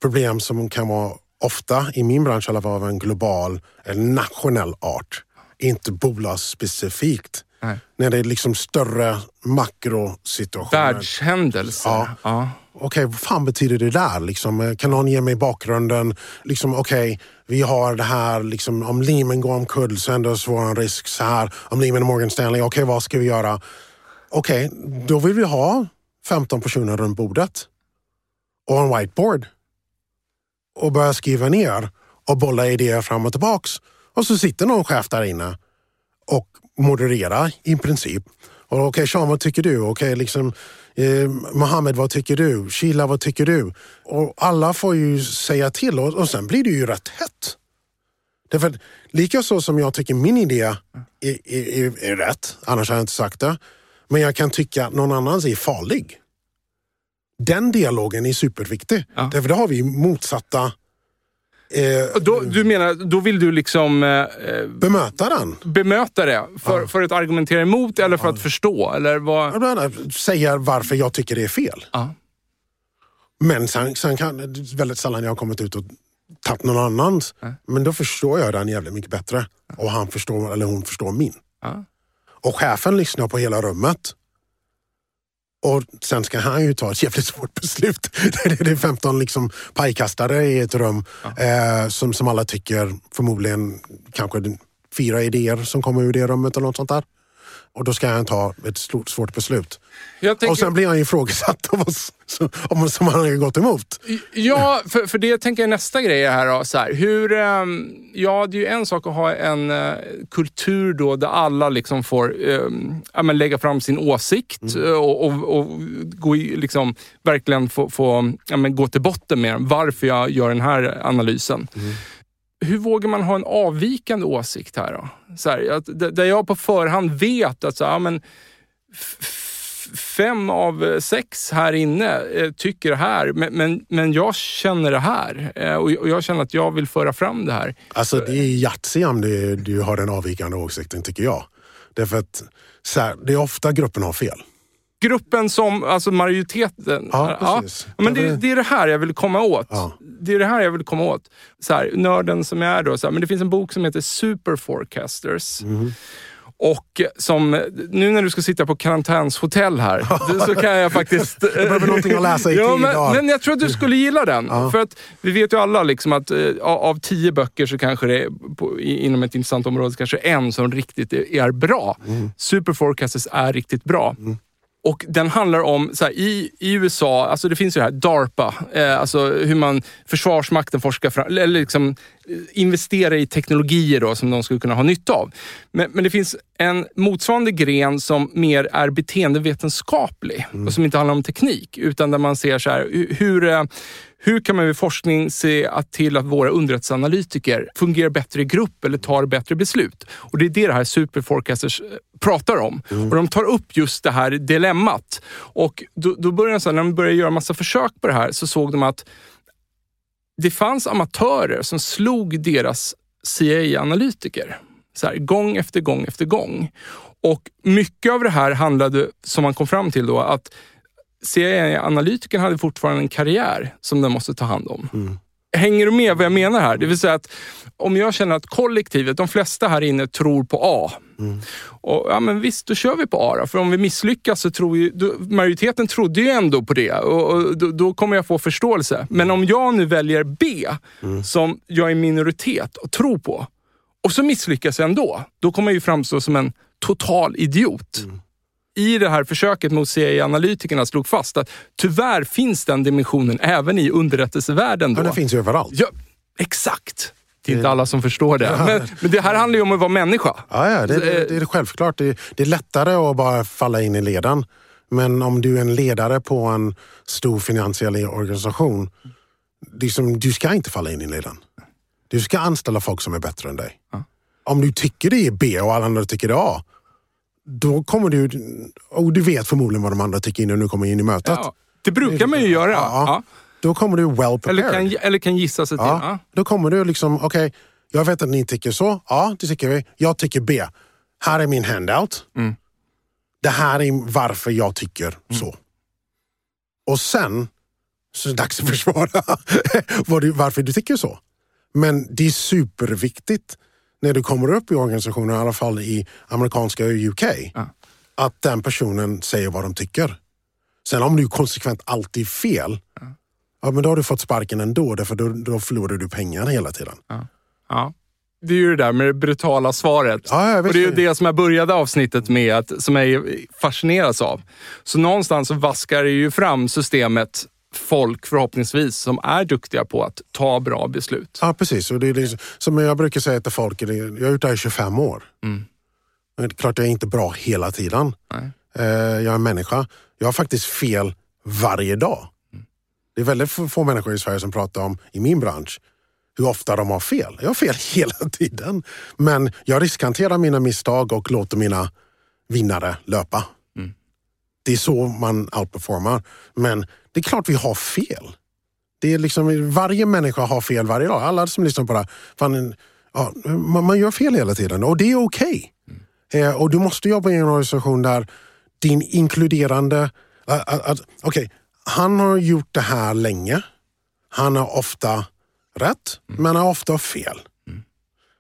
problem som kan vara ofta, i min bransch i alla fall, av en global eller nationell art. Inte bolagsspecifikt. Nej. När det är liksom större makrosituationer. Världshändelser. Ja. Ja. Okej, vad fan betyder det där? Liksom, kan någon ge mig bakgrunden? Liksom, Okej, vi har det här, liksom, om Lehman går omkull så ändå så vår risk så här. Om Lehman och Morgan Stanley, okej vad ska vi göra? Okej, då vill vi ha 15 personer runt bordet och en whiteboard och börjar skriva ner och bolla idéer fram och tillbaks. Och så sitter någon chef där inne och moderera i princip. Och Okej, Sean, vad tycker du? Okej, liksom, eh, Mohammed, vad tycker du? Sheila, vad tycker du? Och alla får ju säga till och, och sen blir det ju rätt hett. Därför att lika så som jag tycker min idé är, är, är, är rätt, annars har jag inte sagt det, men jag kan tycka att någon annans är farlig. Den dialogen är superviktig. Ja. Därför då har vi motsatta eh, Då, du menar, då vill du liksom eh, eh, bemöta den. bemöta det för, för att argumentera emot eller för att förstå? Eller vad? Annat säga varför jag tycker det är fel. Ja. Men sen, sen kan väldigt sällan jag har kommit ut och tagit någon annans. Men då förstår jag den jävligt mycket bättre. Och han förstår, eller hon förstår min. Ja. Och chefen lyssnar på hela rummet. Och sen ska han ju ta ett jävligt svårt beslut. Det är 15 liksom pajkastare i ett rum eh, som, som alla tycker förmodligen kanske fyra idéer som kommer ur det rummet eller något sånt där. Och då ska han ta ett stort, svårt beslut. Tänker, Och sen blir han ifrågasatt av oss som, om- som han har gått emot. Ja, för, för det tänker jag nästa grej här. Då, så här hur, ehm, ja, det är ju en sak att ha en eh, kultur då där alla liksom får ehm, ja, men lägga fram sin åsikt eh, och, och, och gå i, liksom, verkligen få, få ja, men gå till botten med varför jag gör den här analysen. Hur vågar man ha en avvikande åsikt här då? Så här, att, där jag på förhand vet att så, ja, men, fem av eh, sex här inne eh, tycker det här, men, men, men jag känner det här eh, och, och jag känner att jag vill föra fram det här. Alltså det är Yatzy om du, du har den avvikande åsikten tycker jag. Därför att så här, det är ofta gruppen har fel. Gruppen som, alltså majoriteten. Ja. Ja, men det, det är det här jag vill komma åt. Ja. Det är det här jag vill komma åt. Så här, nörden som jag är då. Så här, men det finns en bok som heter Super Forecasters. Mhm. Och som, nu när du ska sitta på karantänshotell här, så kan jag faktiskt... Du behöver någonting att läsa i ja, men, men jag tror att du skulle gilla den. För att vi vet ju alla liksom att eh, av tio böcker så kanske det är, på, inom ett intressant område, kanske en som riktigt är, är bra. Mm. Super Forecasters är riktigt bra. Och den handlar om, så här, i, i USA, alltså det finns ju det här DARPA, eh, alltså hur man, Försvarsmakten forskar fram, eller liksom eh, investerar i teknologier då, som de skulle kunna ha nytta av. Men, men det finns en motsvarande gren som mer är beteendevetenskaplig och som inte handlar om teknik, utan där man ser så här, hu- hur, eh, hur kan man med forskning se att till att våra underrättelseanalytiker fungerar bättre i grupp eller tar bättre beslut? Och det är det det här Super Forecasters eh, pratar om. Och de tar upp just det här dilemmat. Och då, då börjar de så här, när de började göra massa försök på det här så såg de att det fanns amatörer som slog deras CIA-analytiker. Så här, gång efter gång efter gång. Och mycket av det här handlade, som man kom fram till då, att CIA-analytikern hade fortfarande en karriär som den måste ta hand om. Hänger du med vad jag menar här? Det vill säga att om jag känner att kollektivet, de flesta här inne tror på A. Och, ja, men visst, då kör vi på A då. För om vi misslyckas så tror ju, då, majoriteten trodde ju ändå på det och, och då, då kommer jag få förståelse. Men om jag nu väljer B, som jag är minoritet och tror på, och så misslyckas jag ändå, då kommer jag ju framstå som en total idiot. I det här försöket mot CIA-analytikerna slog fast att tyvärr finns den dimensionen även i underrättelsevärlden. Då. Ja, det finns ju överallt. Ja, exakt. Det är inte alla som förstår det. Men, men det här handlar ju om att vara människa. Ja, ja det, det, är självklart. Det, det är lättare att bara falla in i ledan. Men om du är en ledare på en stor finansiell organisation, det som, du ska inte falla in i ledan. Du ska anställa folk som är bättre än dig. Om du tycker det är B och alla andra tycker det är A, då kommer du... Och du vet förmodligen vad de andra tycker innan du kommer in i mötet. Ja, det brukar man ju göra. Ja. Ja. Då kommer du well prepared. Eller, kan, eller kan gissa sig till. Ja. Då kommer du liksom, okej, jag vet att ni tycker så. Ja, det tycker vi. Jag tycker B. Här är min handout. Mm. Det här är varför jag tycker så. Och sen så är det dags att försvara du, varför du tycker så. Men det är superviktigt när du kommer upp i organisationen, i alla fall i amerikanska och UK, Ja. att den personen säger vad de tycker. Sen om du konsekvent alltid fel, ja. men då har du fått sparken ändå, därför då, då förlorar du pengar hela tiden. Ja. Det är ju det där med det brutala svaret. Ja, och det är ju det. som jag började avsnittet med, att, som jag fascineras av. Så någonstans vaskar det ju fram systemet folk förhoppningsvis som är duktiga på att ta bra beslut. Ja, precis. Och det är liksom, som jag brukar säga till folk, jag har gjort det här i 25 år. Mm. Det är klart jag är inte bra hela tiden. Nej. Eh, Jag är en människa. Jag har faktiskt fel varje dag. Mm. Det är väldigt få få människor i Sverige som pratar om, i min bransch, hur ofta de har fel. Jag har fel hela tiden. Men jag riskhanterar mina misstag och låter mina vinnare löpa. Mm. Det är så man outperformar. Men det är klart vi har fel. Det är liksom, varje människa har fel varje dag. Alla som lyssnar på det här, fan, ja, man, man gör fel hela tiden och det är okej. Eh, och du måste jobba i en organisation där din inkluderande... att- Okej, han har gjort det här länge. Han har ofta rätt, men har ofta fel.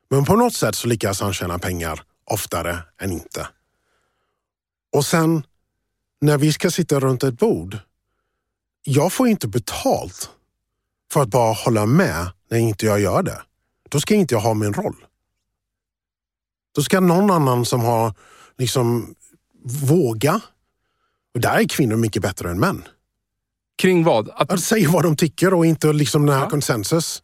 Men på något sätt så lyckas han tjäna pengar oftare än inte. Och sen när vi ska sitta runt ett bord. Jag får inte betalt för att bara hålla med när inte jag gör det. Då ska inte jag ha min roll. Då ska någon annan som har liksom våga. Och där är kvinnor mycket bättre än män. Kring vad? Att, Att säga vad de tycker och inte liksom den här Ja. konsensus.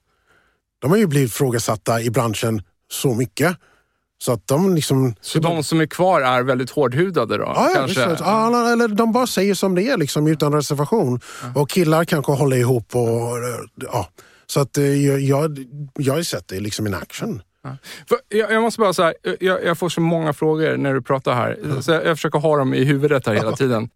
De har ju blivit frågasatta i branschen så mycket. Så att de liksom... så de som är kvar är väldigt hårdhudade då? Ja, ja, kanske? visst. Ja, eller de bara säger som det är liksom, utan reservation. Och killar kanske håller ihop. och ja. Så att eh, jag, jag, jag har sett det liksom in action. För jag, jag måste bara säga, jag, jag får så många frågor när du pratar här. Så jag, jag försöker ha dem i huvudet här hela tiden.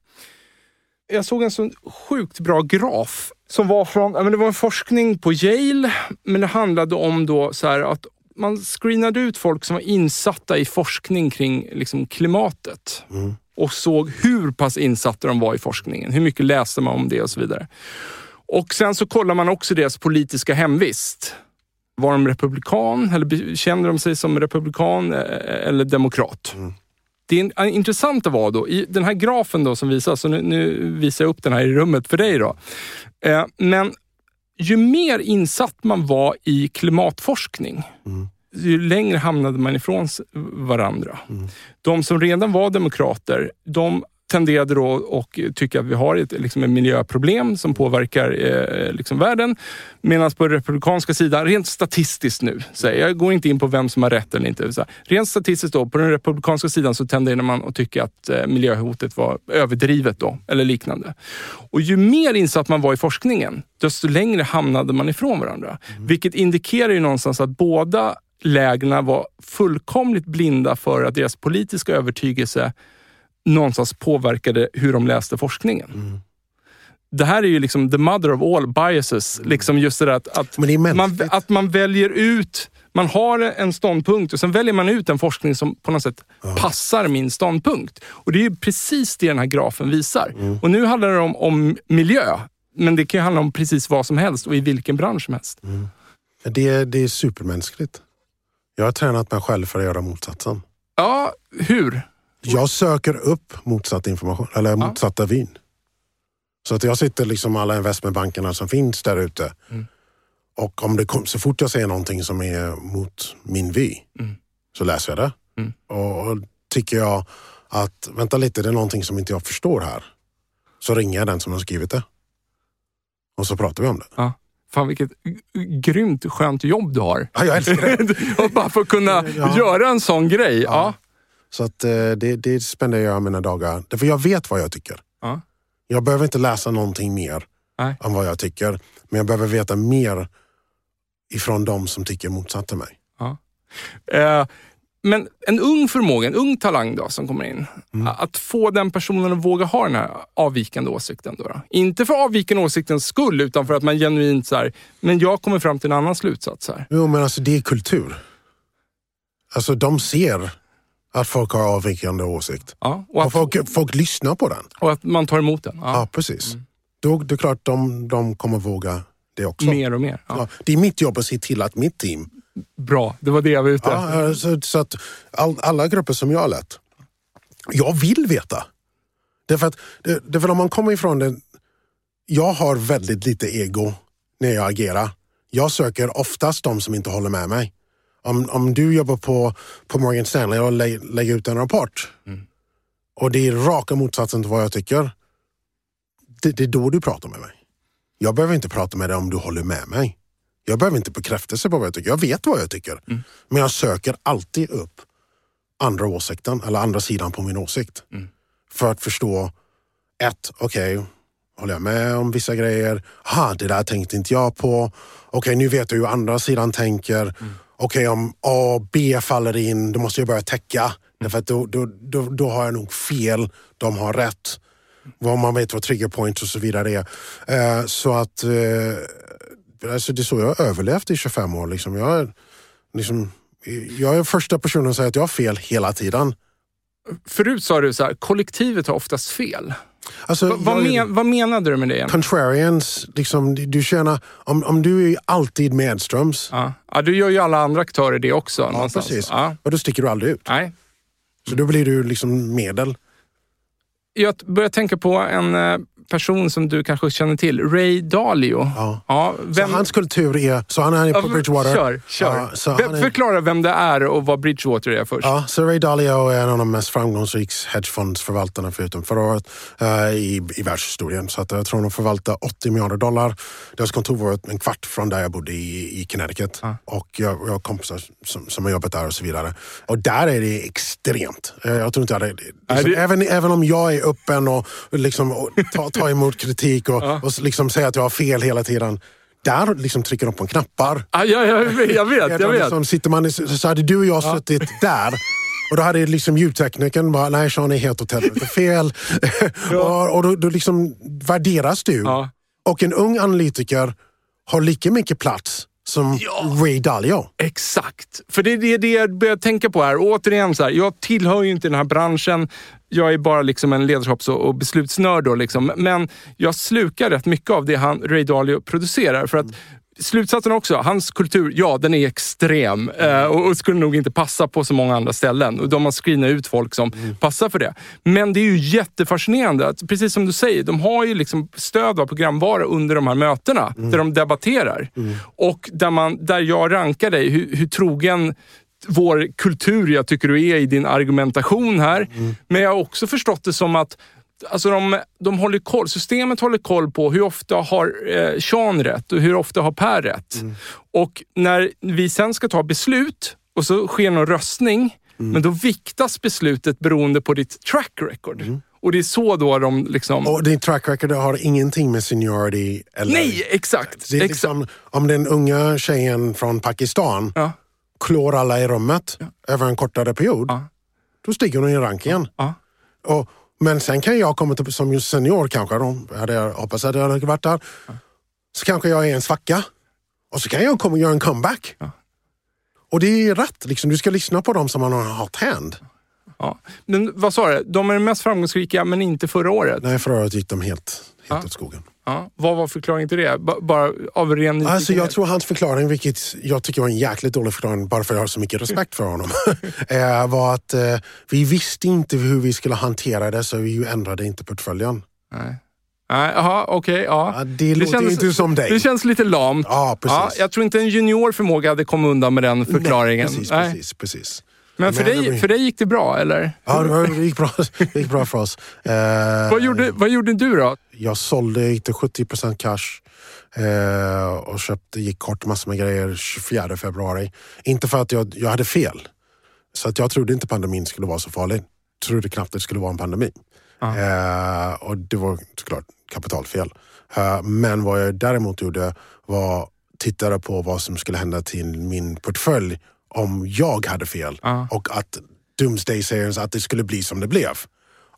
Jag såg en så sjukt bra graf som var från, ja, det var en forskning på Yale, men det handlade om då så här att man screenade ut folk som var insatta i forskning kring liksom, klimatet och såg hur pass insatta de var i forskningen. Hur mycket läste man om det och så vidare. Och sen så kollar man också deras politiska hemvist. Var de republikan eller kände de sig som republikan eh, eller demokrat? Det in- eh, intressanta var då, i den här grafen då som visas, så nu, nu visar jag upp den här i rummet för dig då. Eh, men ju mer insatt man var i klimatforskning, ju längre hamnade man ifrån varandra. De som redan var demokrater, de tenderade då att tycka att vi har ett liksom ett miljöproblem som påverkar eh, liksom världen. Medan på den republikanska sidan, rent statistiskt nu, så här, jag går inte in på vem som har rätt eller inte. Så här, rent statistiskt då, på den republikanska sidan så tenderade man att tycka att eh, miljöhotet var överdrivet då, eller liknande. Och ju mer insatt man var i forskningen, desto längre hamnade man ifrån varandra. Vilket indikerar ju någonstans att båda lägena var fullkomligt blinda för att deras politiska övertygelse någonstans påverkade hur de läste forskningen. Det här är ju liksom the mother of all biases. Liksom just det där att, att, man, att man väljer ut man har en ståndpunkt och sen väljer man ut en forskning som på något sätt passar min ståndpunkt. Och Det är ju precis det den här grafen visar. Och Nu handlar det om, om miljö, men det kan ju handla om precis vad som helst och i vilken bransch som helst. Det, det är supermänskligt. Jag har tränat mig själv för att göra motsatsen. Ja, hur? Jag söker upp motsatt information, eller motsatta vyn. Så att jag sitter liksom alla investmentbankerna som finns där ute. Och om det kom, så fort jag ser någonting som är mot min vy så läser jag det. Och, och tycker jag att, vänta lite, det är någonting som inte jag förstår här. Så ringer jag den som har skrivit det. Och så pratar vi om det. Ja. Fan vilket grymt skönt jobb du har. Ja, jag älskar det. bara för att kunna Ja. göra en sån grej. Ja. Så att eh, det, det spenderar jag mina dagar. Därför jag vet vad jag tycker. Ja. Jag behöver inte läsa någonting mer Nej. om vad jag tycker. Men jag behöver veta mer ifrån de som tycker motsatt till mig. Eh, men en ung förmåga, en ung talang då som kommer in. Att få den personen att våga ha den här avvikande åsikten. Då, då. Inte för avvikande åsiktens skull, utan för att man genuint så här, men jag kommer fram till en annan slutsats här. Jo, men alltså det är kultur. Alltså de ser att folk har avvikande åsikt. Ja, och, Och att, folk, folk lyssnar på den. och att man tar emot den. Ja, Ja, precis. Då det är klart de, de kommer våga det också. mer och mer. Ja. Ja, det är mitt jobb att se till att mitt team Bra, det var det jag var ute efter. Ja, så, så att all, alla grupper som jag har lett, jag vill veta. Därför att, därför om man kommer ifrån det, jag har väldigt lite ego när jag agerar. Jag söker oftast de som inte håller med mig. Om, om du jobbar på, på Morgan Stanley och lä, lägger ut en rapport och det är raka motsatsen till vad jag tycker. Det, det är då du pratar med mig. Jag behöver inte prata med dig om du håller med mig. Jag behöver inte bekräftelse på vad jag tycker. Jag vet vad jag tycker. Men jag söker alltid upp andra åsikten eller andra sidan på min åsikt. För att förstå, ett, okej, håller jag med om vissa grejer? Ha, det där tänkte inte jag på. Okej, nu vet jag hur andra sidan tänker. Okej, om A och B faller in, då måste jag börja täcka. Därför att då, då, då, då har jag nog fel, de har rätt. Vad man vet vad trigger points och så vidare är. Eh, så att eh, alltså det är så jag har överlevt i 25 år. Liksom. Jag, är, liksom, jag är första personen som säger att jag har fel hela tiden. Förut sa du så här, kollektivet har oftast fel. Alltså, Va, vad, men, vad menade du med det? Contrarians, liksom, du känner, om, om du är alltid medströms, Ja. ja, du gör ju alla andra aktörer det också. ja, någonstans. precis, Ja. och då sticker du aldrig ut. Nej. Så då blir du liksom medel. Jag börjar tänka på en eh, person som du kanske känner till. Ray Dalio. Ja. Ja, vem, Så hans kultur är... Så han är på Ja, Bridgewater. Kör, kör. Ja, Vem- är, Förklara vem det är och vad Bridgewater är först. Ja, så Ray Dalio är en av de mest framgångsrika hedgefondsförvaltarna förutom förra året eh, i, i världshistorien. Så att jag tror de förvaltar 80 miljarder dollar. Deras kontor var en kvart från där jag bodde i, i Connecticut. Och jag, jag har kompisar som, som har jobbat där och så vidare. Och där är det extremt. Jag tror inte jag hade, liksom, det- även, även om jag är öppen och, liksom, och tar ta emot kritik och, och liksom säger att jag har fel hela tiden. Där liksom trycker de på knappar. Ah, ja, jag, vet, jag vet. Jag Utan vet. Liksom, sitter man, i- så, hade du och jag suttit där och då hade liksom ljudteknikern bara, nej Sean är helt åt helvete fel. och och då, då liksom värderas du. Ja. Och en ung analytiker har lika mycket plats som Ray Dalio. Exakt. För det är det, det jag börjar tänka på här. Återigen, så här, jag tillhör ju inte den här branschen. Jag är bara liksom en ledarskaps och beslutsnörd. Då, liksom. Men jag slukar rätt mycket av det han, Ray Dalio producerar. För att Slutsatsen också, hans kultur, ja den är extrem eh, och, och skulle nog inte passa på så många andra ställen. Och de har screenat ut folk som passar för det. Men det är ju jättefascinerande, att, precis som du säger, de har ju liksom stöd av programvara under de här mötena där de debatterar. Och där, man, där jag rankar dig, hur, hur trogen vår kultur jag tycker du är i din argumentation här. Men jag har också förstått det som att Alltså de, de håller koll, systemet håller koll på hur ofta har eh, Sean rätt och hur ofta har Per rätt. Och när vi sen ska ta beslut och så sker någon röstning, men då viktas beslutet beroende på ditt track record. Och det är så då de liksom... Och din track record har ingenting med seniority eller... Nej, exakt! Det är exakt. liksom, om den unga tjejen från Pakistan Ja, klår alla i rummet över en kortare period, Ja. då stiger hon i rankingen. ja, Och, men sen kan jag komma till, som just senior kanske, då hade jag hoppats att jag hade varit där. Så kanske jag är en svacka. Och så kan jag komma och göra en comeback. Och det är rätt, liksom. du ska lyssna på dem som man har hot hand. ja. Men vad sa du? De är mest framgångsrika, men inte förra året. Nej, förra året gick de helt, helt Ja. åt skogen. Ja. Vad var förklaringen till det? Ba- Bara av ren Alltså, jag tror hans förklaring, vilket jag tycker var en jäkligt dålig förklaring, bara för att jag har så mycket respekt för honom, eh, var att eh, vi visste inte hur vi skulle hantera det, så vi ändrade inte portföljen. Nej. Jaha, okej. ja. Ja, det låter ju inte som dig. Det känns lite lamt. Ja, precis. jag tror inte en junior förmåga hade kommit undan med den förklaringen. Nej, precis, Nej. precis, precis. Men för Men dig, blir- för dig gick det bra, eller? Ja, det, gick bra, det gick bra för oss. Eh, Vad, gjorde, vad gjorde du då? Jag sålde, gick till 70% cash eh, och köpte, gick kort massor med grejer 24 februari. Inte för att jag, jag hade fel. Så att jag trodde inte pandemin skulle vara så farlig. Trodde knappt det skulle vara en pandemi. Eh, och det var såklart kapitalfel. Eh, men vad jag däremot gjorde var tittade på vad som skulle hända till min portfölj om jag hade fel. Ja. Och att Doomsday säger att det skulle bli som det blev.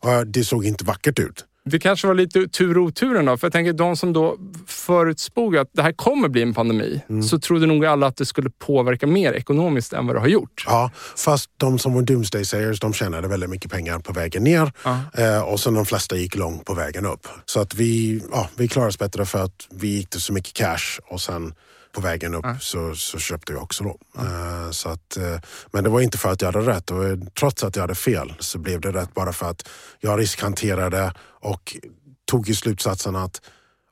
Och det såg inte vackert ut. Det kanske var lite tur och oturen då. För jag tänker de som då förutspog att det här kommer bli en pandemi, Mm. så trodde nog alla att det skulle påverka mer ekonomiskt än vad det har gjort. Ja, fast de som var Doomsday Sayers, de tjänade väldigt mycket pengar på vägen ner. Ja. Eh, och sen de flesta gick långt på vägen upp. Så att vi, ja, vi klarade oss bättre för att vi gick till så mycket cash och sen på vägen upp så, så köpte jag också då. Eh, så att, eh, men det var inte för att jag hade rätt och eh, trots att jag hade fel så blev det rätt bara för att jag riskhanterade och tog i slutsatsen att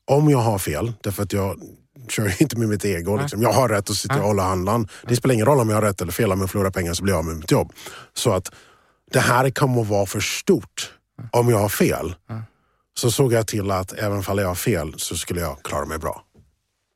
om jag har fel, därför att jag kör ju inte med mitt ego. Liksom. Jag har rätt att sitta och hålla andan. Det spelar ingen roll om jag har rätt eller fel. Om jag förlorar pengar så blir jag av med mitt jobb. Så att det här kommer att vara för stort om jag har fel. Så såg jag till att även om jag har fel så skulle jag klara mig bra.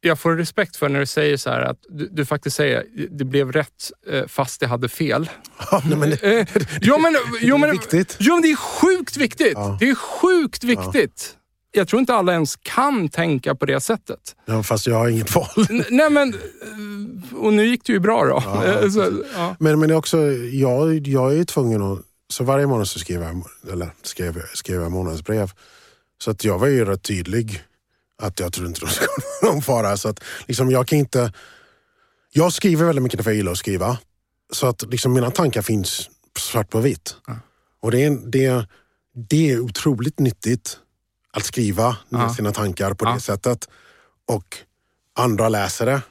Jag får respekt för när du säger så här att du, du faktiskt säger det blev rätt eh, fast jag hade fel. Ja, men, Eh, jo, men, jo, men, viktigt. Jo, men det är sjukt viktigt. Ja. Det är sjukt viktigt. Jag tror inte alla ens kan tänka på det sättet. ja, fast jag har inget val. Nej, men... eh, Och nu gick det ju bra då. Eh, så, ja. Men, men det är också, jag, jag är ju tvungen att... Så varje månad så skriver jag, eller skriver, skriver jag månadsbrev. Så att jag var ju rätt tydlig att jag tror inte det skulle vara någon fara. Så att liksom jag kan inte... Jag skriver väldigt mycket för jag gillar att skriva. Så att liksom mina tankar finns svart på vitt. Och det är, det, det är otroligt nyttigt att skriva Ja. sina tankar på det sättet. Och andra läser det.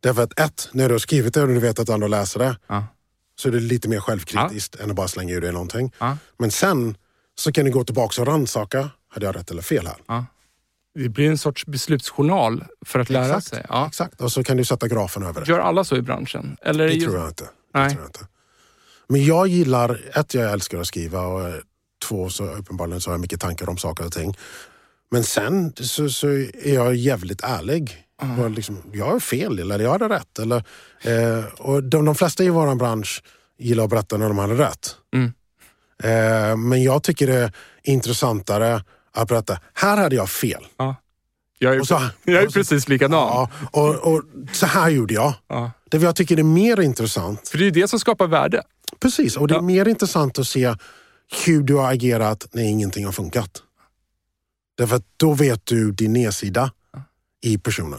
Därför att ett, när du har skrivit det och du vet att andra läser det så är det lite mer självkritiskt än att bara slänga ur dig någonting. Men sen så kan du gå tillbaka och rannsaka. hade jag rätt eller fel här? Det blir en sorts beslutsjournal för att lära Exakt. sig. Ja. Exakt, och så kan du sätta grafen över det. Gör alla så i branschen? Eller Det just- tror jag inte. Det Nej. tror jag inte. Men jag gillar, ett, jag älskar att skriva och eh, två, så uppenbarligen så har jag mycket tankar om saker och ting. Men sen så, så är jag jävligt ärlig. Och liksom, jag har fel eller jag hade rätt. Eller, eh, och de, de flesta i vår bransch gillar att berätta när de hade rätt. Mm. Eh, men jag tycker det är intressantare att berätta, här hade jag fel. Ja. Jag är, Och så- jag är precis likadan. Ja, och, och så här gjorde jag. Ja. Det jag tycker är mer intressant För det är ju det som skapar värde. Precis, och det är Ja. mer intressant att se hur du har agerat när ingenting har funkat. Därför att då vet du din nedsida i personen.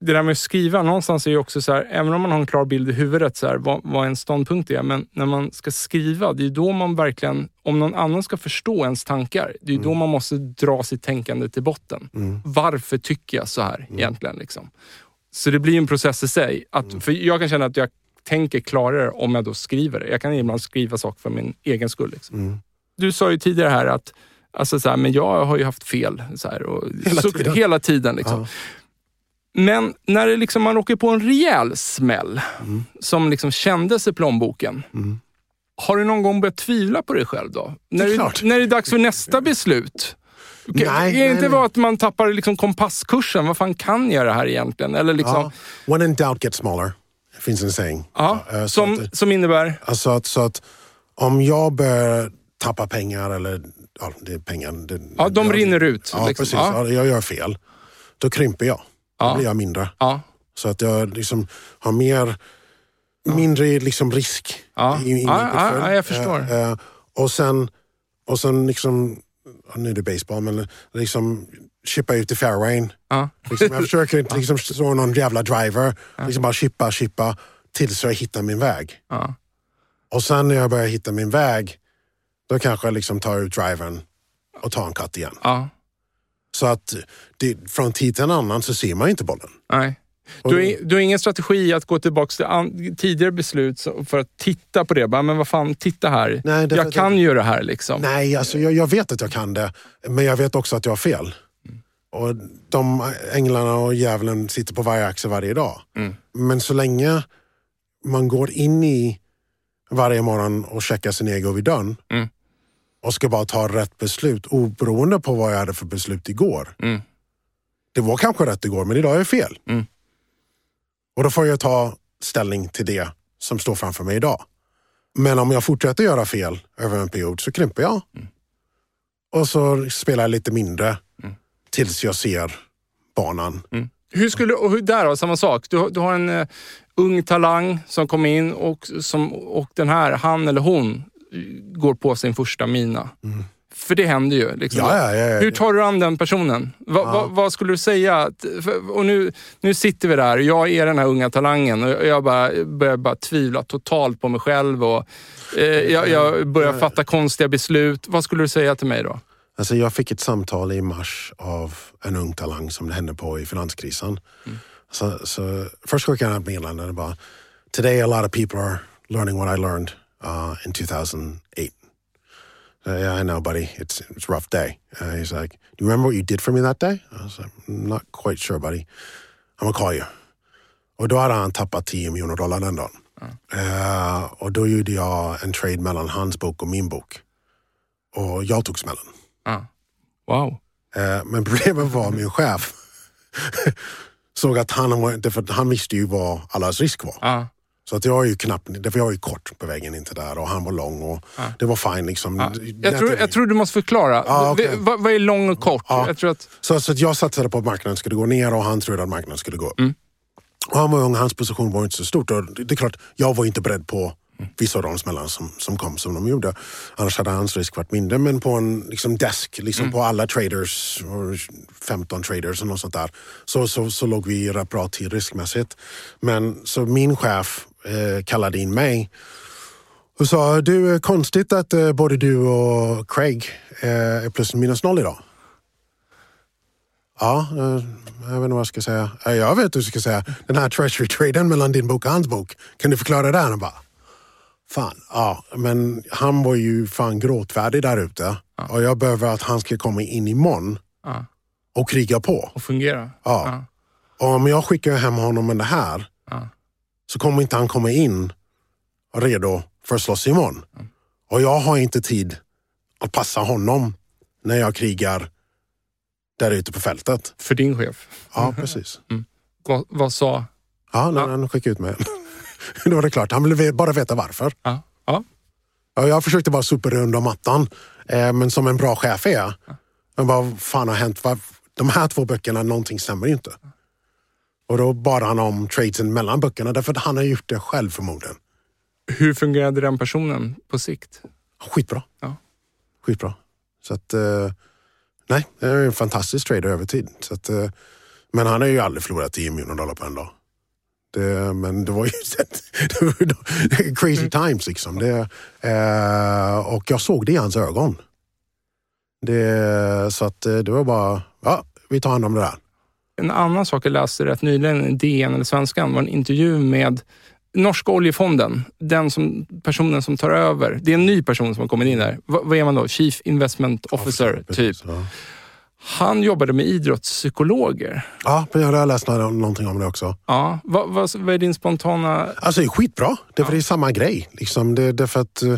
Det där med att skriva, någonstans är ju också så här, även om man har en klar bild i huvudet så här, vad, vad en ståndpunkt är, men när man ska skriva, det är då man verkligen, om någon annan ska förstå ens tankar, det är ju då man måste dra sitt tänkande till botten. Varför tycker jag så här egentligen? Liksom? Så det blir en process i sig. Att, För jag kan känna att jag tänker klarare om jag då skriver det. Jag kan ibland skriva saker för min egen skull. Liksom. Du sa ju tidigare här att Alltså så här, men jag har ju haft fel. Så här, och Hela så, tiden. Hela tiden liksom. Ja. Men när det liksom, man åker på en rejäl smäll som liksom kändes i plånboken. Har du någon gång börjat tvivla på dig själv då? När är det, klart. när det är dags för nästa beslut? Nej, är det inte nej. bara att man tappar liksom kompasskursen? Vad fan kan jag det här egentligen? Eller liksom, Ja. When in doubt get smaller. Finns en saying. ja, så som, att- som innebär... Alltså att, så att om jag börjar tappa pengar eller ja, det är pengar. Det, Ja, de jag, rinner ut. Ja, liksom. precis. Ja. Jag gör fel. Då krymper jag. Ja. Blir jag mindre. ja, Så att jag liksom har mer, mindre liksom risk Ja. i, i min portfölj. ja, jag förstår. Eh, eh, och sen, och sen liksom, nu är det baseball, men liksom chippa ut i fairwayn. Liksom, jag försöker inte liksom slå någon jävla driver. Liksom bara chippa, chippa tills jag hittar min väg. Och sen när jag börjar hitta min väg, då kanske jag liksom tar ut drivern och tar en cut igen. Så att det, från tid till en annan så ser man inte bollen. Nej. Du har, du har ingen strategi att gå tillbaka till an, tidigare beslut för att titta på det? Bara, men vad fan, titta här. Nej, jag kan jag- ju det här liksom. Nej, alltså jag, jag vet att jag kan det, men jag vet också att jag har fel. Och de änglarna och djävulen sitter på varje axel varje dag. Men så länge man går in i varje morgon och checkar sin ego vid dörren Mm. Och ska bara ta rätt beslut oberoende på vad jag hade för beslut igår. Mm. Det var kanske rätt igår, men idag är jag fel. Mm. Och då får jag ta ställning till det som står framför mig idag. Men om jag fortsätter göra fel över en period så krymper jag. Och så spelar jag lite mindre tills jag ser banan. Hur skulle, och hur, där då, samma sak. Du, har- du har en eh, ung talang som kom in och, som, och den här, han eller hon, går på sin första mina. För det händer ju. Liksom. Ja, ja, ja. Hur tar du an den personen? Va, va, vad skulle du säga? Och nu, nu sitter vi där, jag är den här unga talangen och jag bara, börjar bara tvivla totalt på mig själv. Och, eh, jag, jag börjar fatta konstiga beslut. Vad skulle du säga till mig då? Alltså jag fick ett samtal i mars av en ung talang som det hände på i finanskrisen. Så, så först skickade han ett meddelande bara Today a lot of people are learning what I learned uh, in 2008. Uh, yeah, I know buddy, it's, it's a rough day. Uh, he's like, do you remember what you did for me that day? I was like, not quite sure buddy. I'm gonna call you. Och då hade han tappat 10 miljoner dollar den dagen. Eh, och då gjorde jag en trade mellan hans bok och min bok. Och jag tog smällen. Ja. Wow. Eh, Men problemet var min chef såg att han, var, därför att han visste ju vad allas risk var. Ja. Så att jag är ju knappt, därför jag är ju kort på vägen in till där och han var lång och det var fine liksom. Jag, tror, jag tror du måste förklara. Ja. V- vad, vad är lång och kort? Ja. Jag tror att, Så, så att jag satsade på att marknaden skulle gå ner och han trodde att marknaden skulle gå upp. Och han var ung, hans position var inte så stort. Och det är klart, jag var inte beredd på vissa av de smällarna som, som kom som de gjorde. Annars hade hans risk varit mindre. Men på en liksom desk, liksom på alla traders, och 15 traders och något sånt där, så, så, så låg vi rätt bra till riskmässigt. Men så min chef eh, kallade in mig och sa, du, är konstigt att eh, både du och Craig eh, är plus minus noll idag. Ja, eh, jag vet inte vad jag ska säga. Eh, Jag vet vad jag ska säga. Den här treasury-traden mellan din bok och hans bok. Kan du förklara den? Och bara, fan, ja, men han var ju fan gråtfärdig där ute. och jag behöver att han ska komma in imorgon Ja. och kriga på. Och fungera. Ja. Och om jag skickar hem honom med det här Ja. så kommer inte han komma in redo för att slåss imorgon. Och jag har inte tid att passa honom när jag krigar där ute på fältet. För din chef. Ja, precis. Vad, vad sa... Ja, Ja. han skickade ut mig. Då var det klart. Han ville bara veta varför. Ja. Ja. Ja, jag försökte bara sopa under mattan. Eh, men som en bra chef är jag. Men vad fan har hänt? De här två böckerna, någonting stämmer ju inte. Och då bad han om tradesen mellan böckerna därför att han har gjort det själv förmodligen. Hur fungerade den personen på sikt? Skitbra. Ja. Skitbra. Så att, eh, nej, det är en fantastisk trader över tid. Så att, eh, men han har ju aldrig förlorat 10 miljoner dollar på en dag. Det, men det var ju det var crazy times liksom. Det, eh, och jag såg det i hans ögon. Det, så att eh, det var bara, ja, vi tar hand om det där. En annan sak jag läste rätt nyligen i DN eller Svenskan var en intervju med Norska oljefonden. Den som, personen som tar över. Det är en ny person som har kommit in där. Va, vad är man då? Chief Investment Officer, typ. Ja, Han jobbade med idrottspsykologer. ja jag har läst nå- någonting om det också. Ja, vad, vad, vad är din spontana... Alltså det är skitbra. Det är, för det är samma grej. Liksom, det, det är för att eh,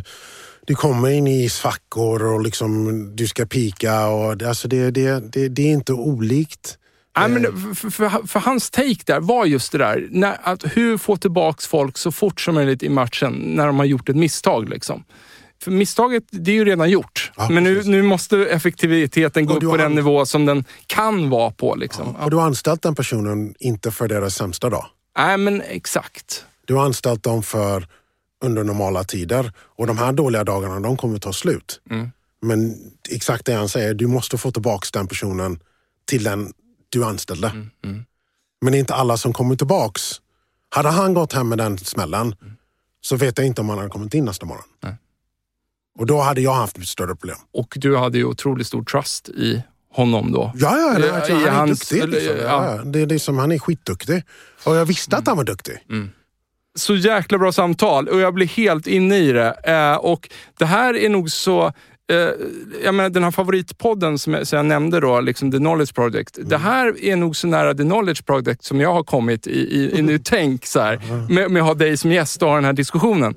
du kommer in i svackor och liksom, du ska pika. Och, alltså det, det, det, det är inte olikt. Nej, men det- för, för, för hans take där var just det där, när, att hur få tillbaks folk så fort som möjligt i matchen när de har gjort ett misstag. Liksom. För misstaget, det är ju redan gjort. Ja, men nu, nu måste effektiviteten gå upp på den nivå som den kan vara på. Liksom. Ja. Och du har anställt den personen inte för deras sämsta dag. Nej, men exakt. Du har anställt dem för under normala tider. Och de här dåliga dagarna, de kommer ta slut. Mm. Men exakt det han säger, du måste få tillbaka den personen till den du anställde. mm. Men det är inte alla som kommer tillbaks. Hade han gått hem med den smällen så vet jag inte om han hade kommit in nästa morgon. Nej. Och då hade jag haft ett större problem. Och du hade ju otroligt stor trust i honom då. Ja, ja, det, Ja, alltså, i han är hans- duktig. Liksom. Ja. ja. Det är liksom, han är skitduktig. Och jag visste att han var duktig. Så jäkla bra samtal och jag blir helt inne i det. Eh, och det här är nog så... Eh, jag menar, den här favoritpodden som jag, som jag nämnde, då, liksom The Knowledge Project. Det här är nog så nära The Knowledge Project som jag har kommit i, i, i nu tänk så här, med, med att ha dig som gäst och ha den här diskussionen.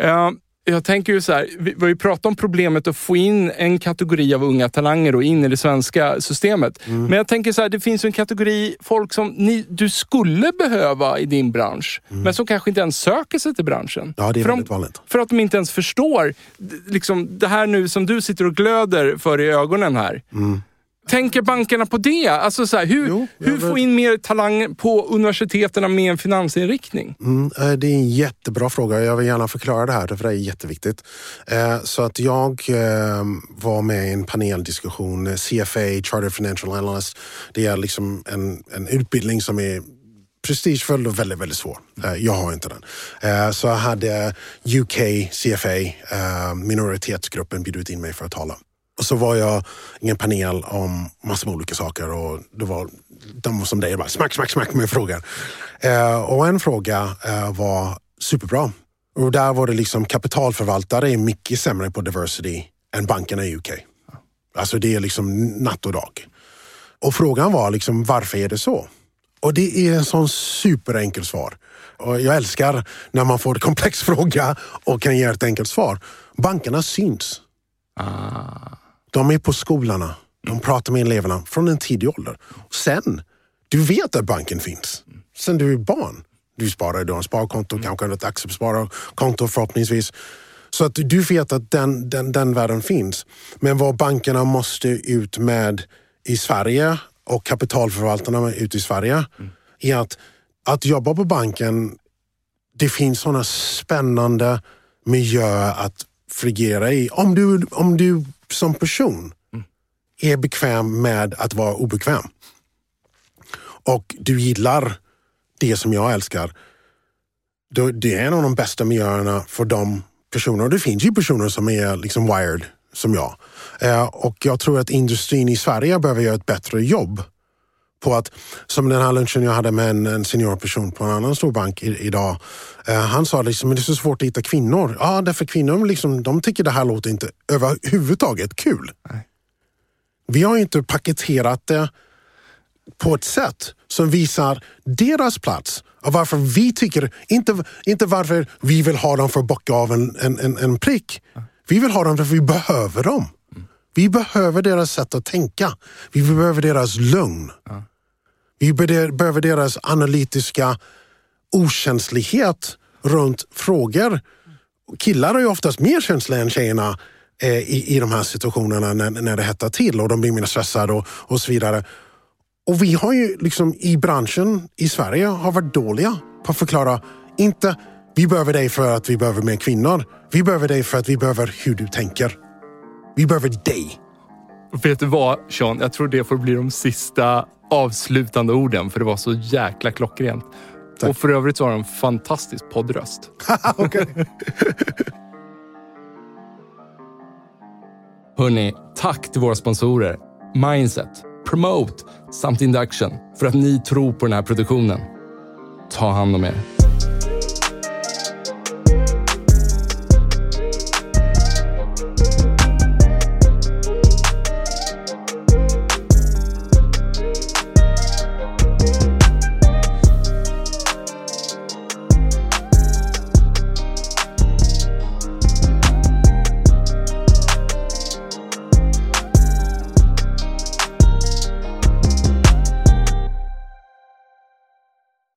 Eh, jag tänker ju så här, vi, har ju pratat om problemet att få in en kategori av unga talanger då in i det svenska systemet. Men jag tänker så här, det finns ju en kategori folk som ni, du skulle behöva i din bransch, men som kanske inte ens söker sig till branschen. Ja, det är för, väldigt de, vanligt. för att de inte ens förstår liksom, det här nu som du sitter och glöder för i ögonen här. Tänker bankerna på det? Alltså så här, hur Jo, hur vet. få in mer talang på universiteten med en finansinriktning? Mm, eh, det är en jättebra fråga. Jag vill gärna förklara det här, för det är jätteviktigt. Eh, Så att jag eh, var med i en paneldiskussion, CFA, Chartered Financial Analyst. Det är liksom en, en utbildning som är prestigefull och väldigt, väldigt svår. Jag har inte den. Så jag hade UK CFA, minoritetsgruppen, bjudit in mig för att tala. Och så var jag i en panel om massor med olika saker och det var de var som dig, bara smack, smack, smack med frågor. Eh, och en fråga eh, var superbra. Och där var det liksom kapitalförvaltare är mycket sämre på diversity än bankerna i UK. Alltså det är liksom natt och dag. Och frågan var liksom varför är det så? Och det är en sån superenkel svar. Och jag älskar när man får en komplex fråga och kan ge ett enkelt svar. Bankerna syns. Ah. De är på skolorna. De pratar med eleverna från en tidig ålder. Sen, du vet att banken finns. Sen du är barn. Du sparar, du har en sparkonto, kanske ett aktiesparkonto förhoppningsvis. Så att du vet att den, den, den världen finns. Men vad bankerna måste ut med i Sverige och kapitalförvaltarna ute i Sverige är att, att jobba på banken, det finns sådana spännande miljöer att frigera i. Om du, om du som person är bekväm med att vara obekväm och du gillar det som jag älskar, det är en av de bästa miljöerna för de personerna. Och det finns ju personer som är liksom wired som jag. Eh, och jag tror att industrin i Sverige behöver göra ett bättre jobb på att, som den här lunchen jag hade med en, en seniorperson på en annan stor bank i, idag. Eh, han sa liksom, det är så svårt att hitta kvinnor. Ja, därför kvinnor liksom, de tycker det här låter inte överhuvudtaget kul. Nej. Vi har inte paketerat det på ett sätt som visar deras plats och varför vi tycker, inte, inte varför vi vill ha dem för att bocka av en, en, en, prick. Vi vill ha dem för att vi behöver dem. Vi behöver deras sätt att tänka. Vi behöver deras lugn. Vi behöver deras analytiska okänslighet runt frågor. Killar är ju oftast mer känsliga än tjejerna eh, i, i de här situationerna när, när det hettar till och de blir mer stressade och, och så vidare. Och vi har ju liksom i branschen i Sverige har varit dåliga på att förklara, inte vi behöver dig för att vi behöver mer kvinnor. Vi behöver dig för att vi behöver hur du tänker. Vi behöver dig. Vet du vad Sean? Jag tror det får bli de sista avslutande orden för det var så jäkla klockrent. Tack. Och för övrigt så har du en fantastisk poddröst. Hörni, tack till våra sponsorer Mindset, Promote samt Induction för att ni tror på den här produktionen. Ta hand om er.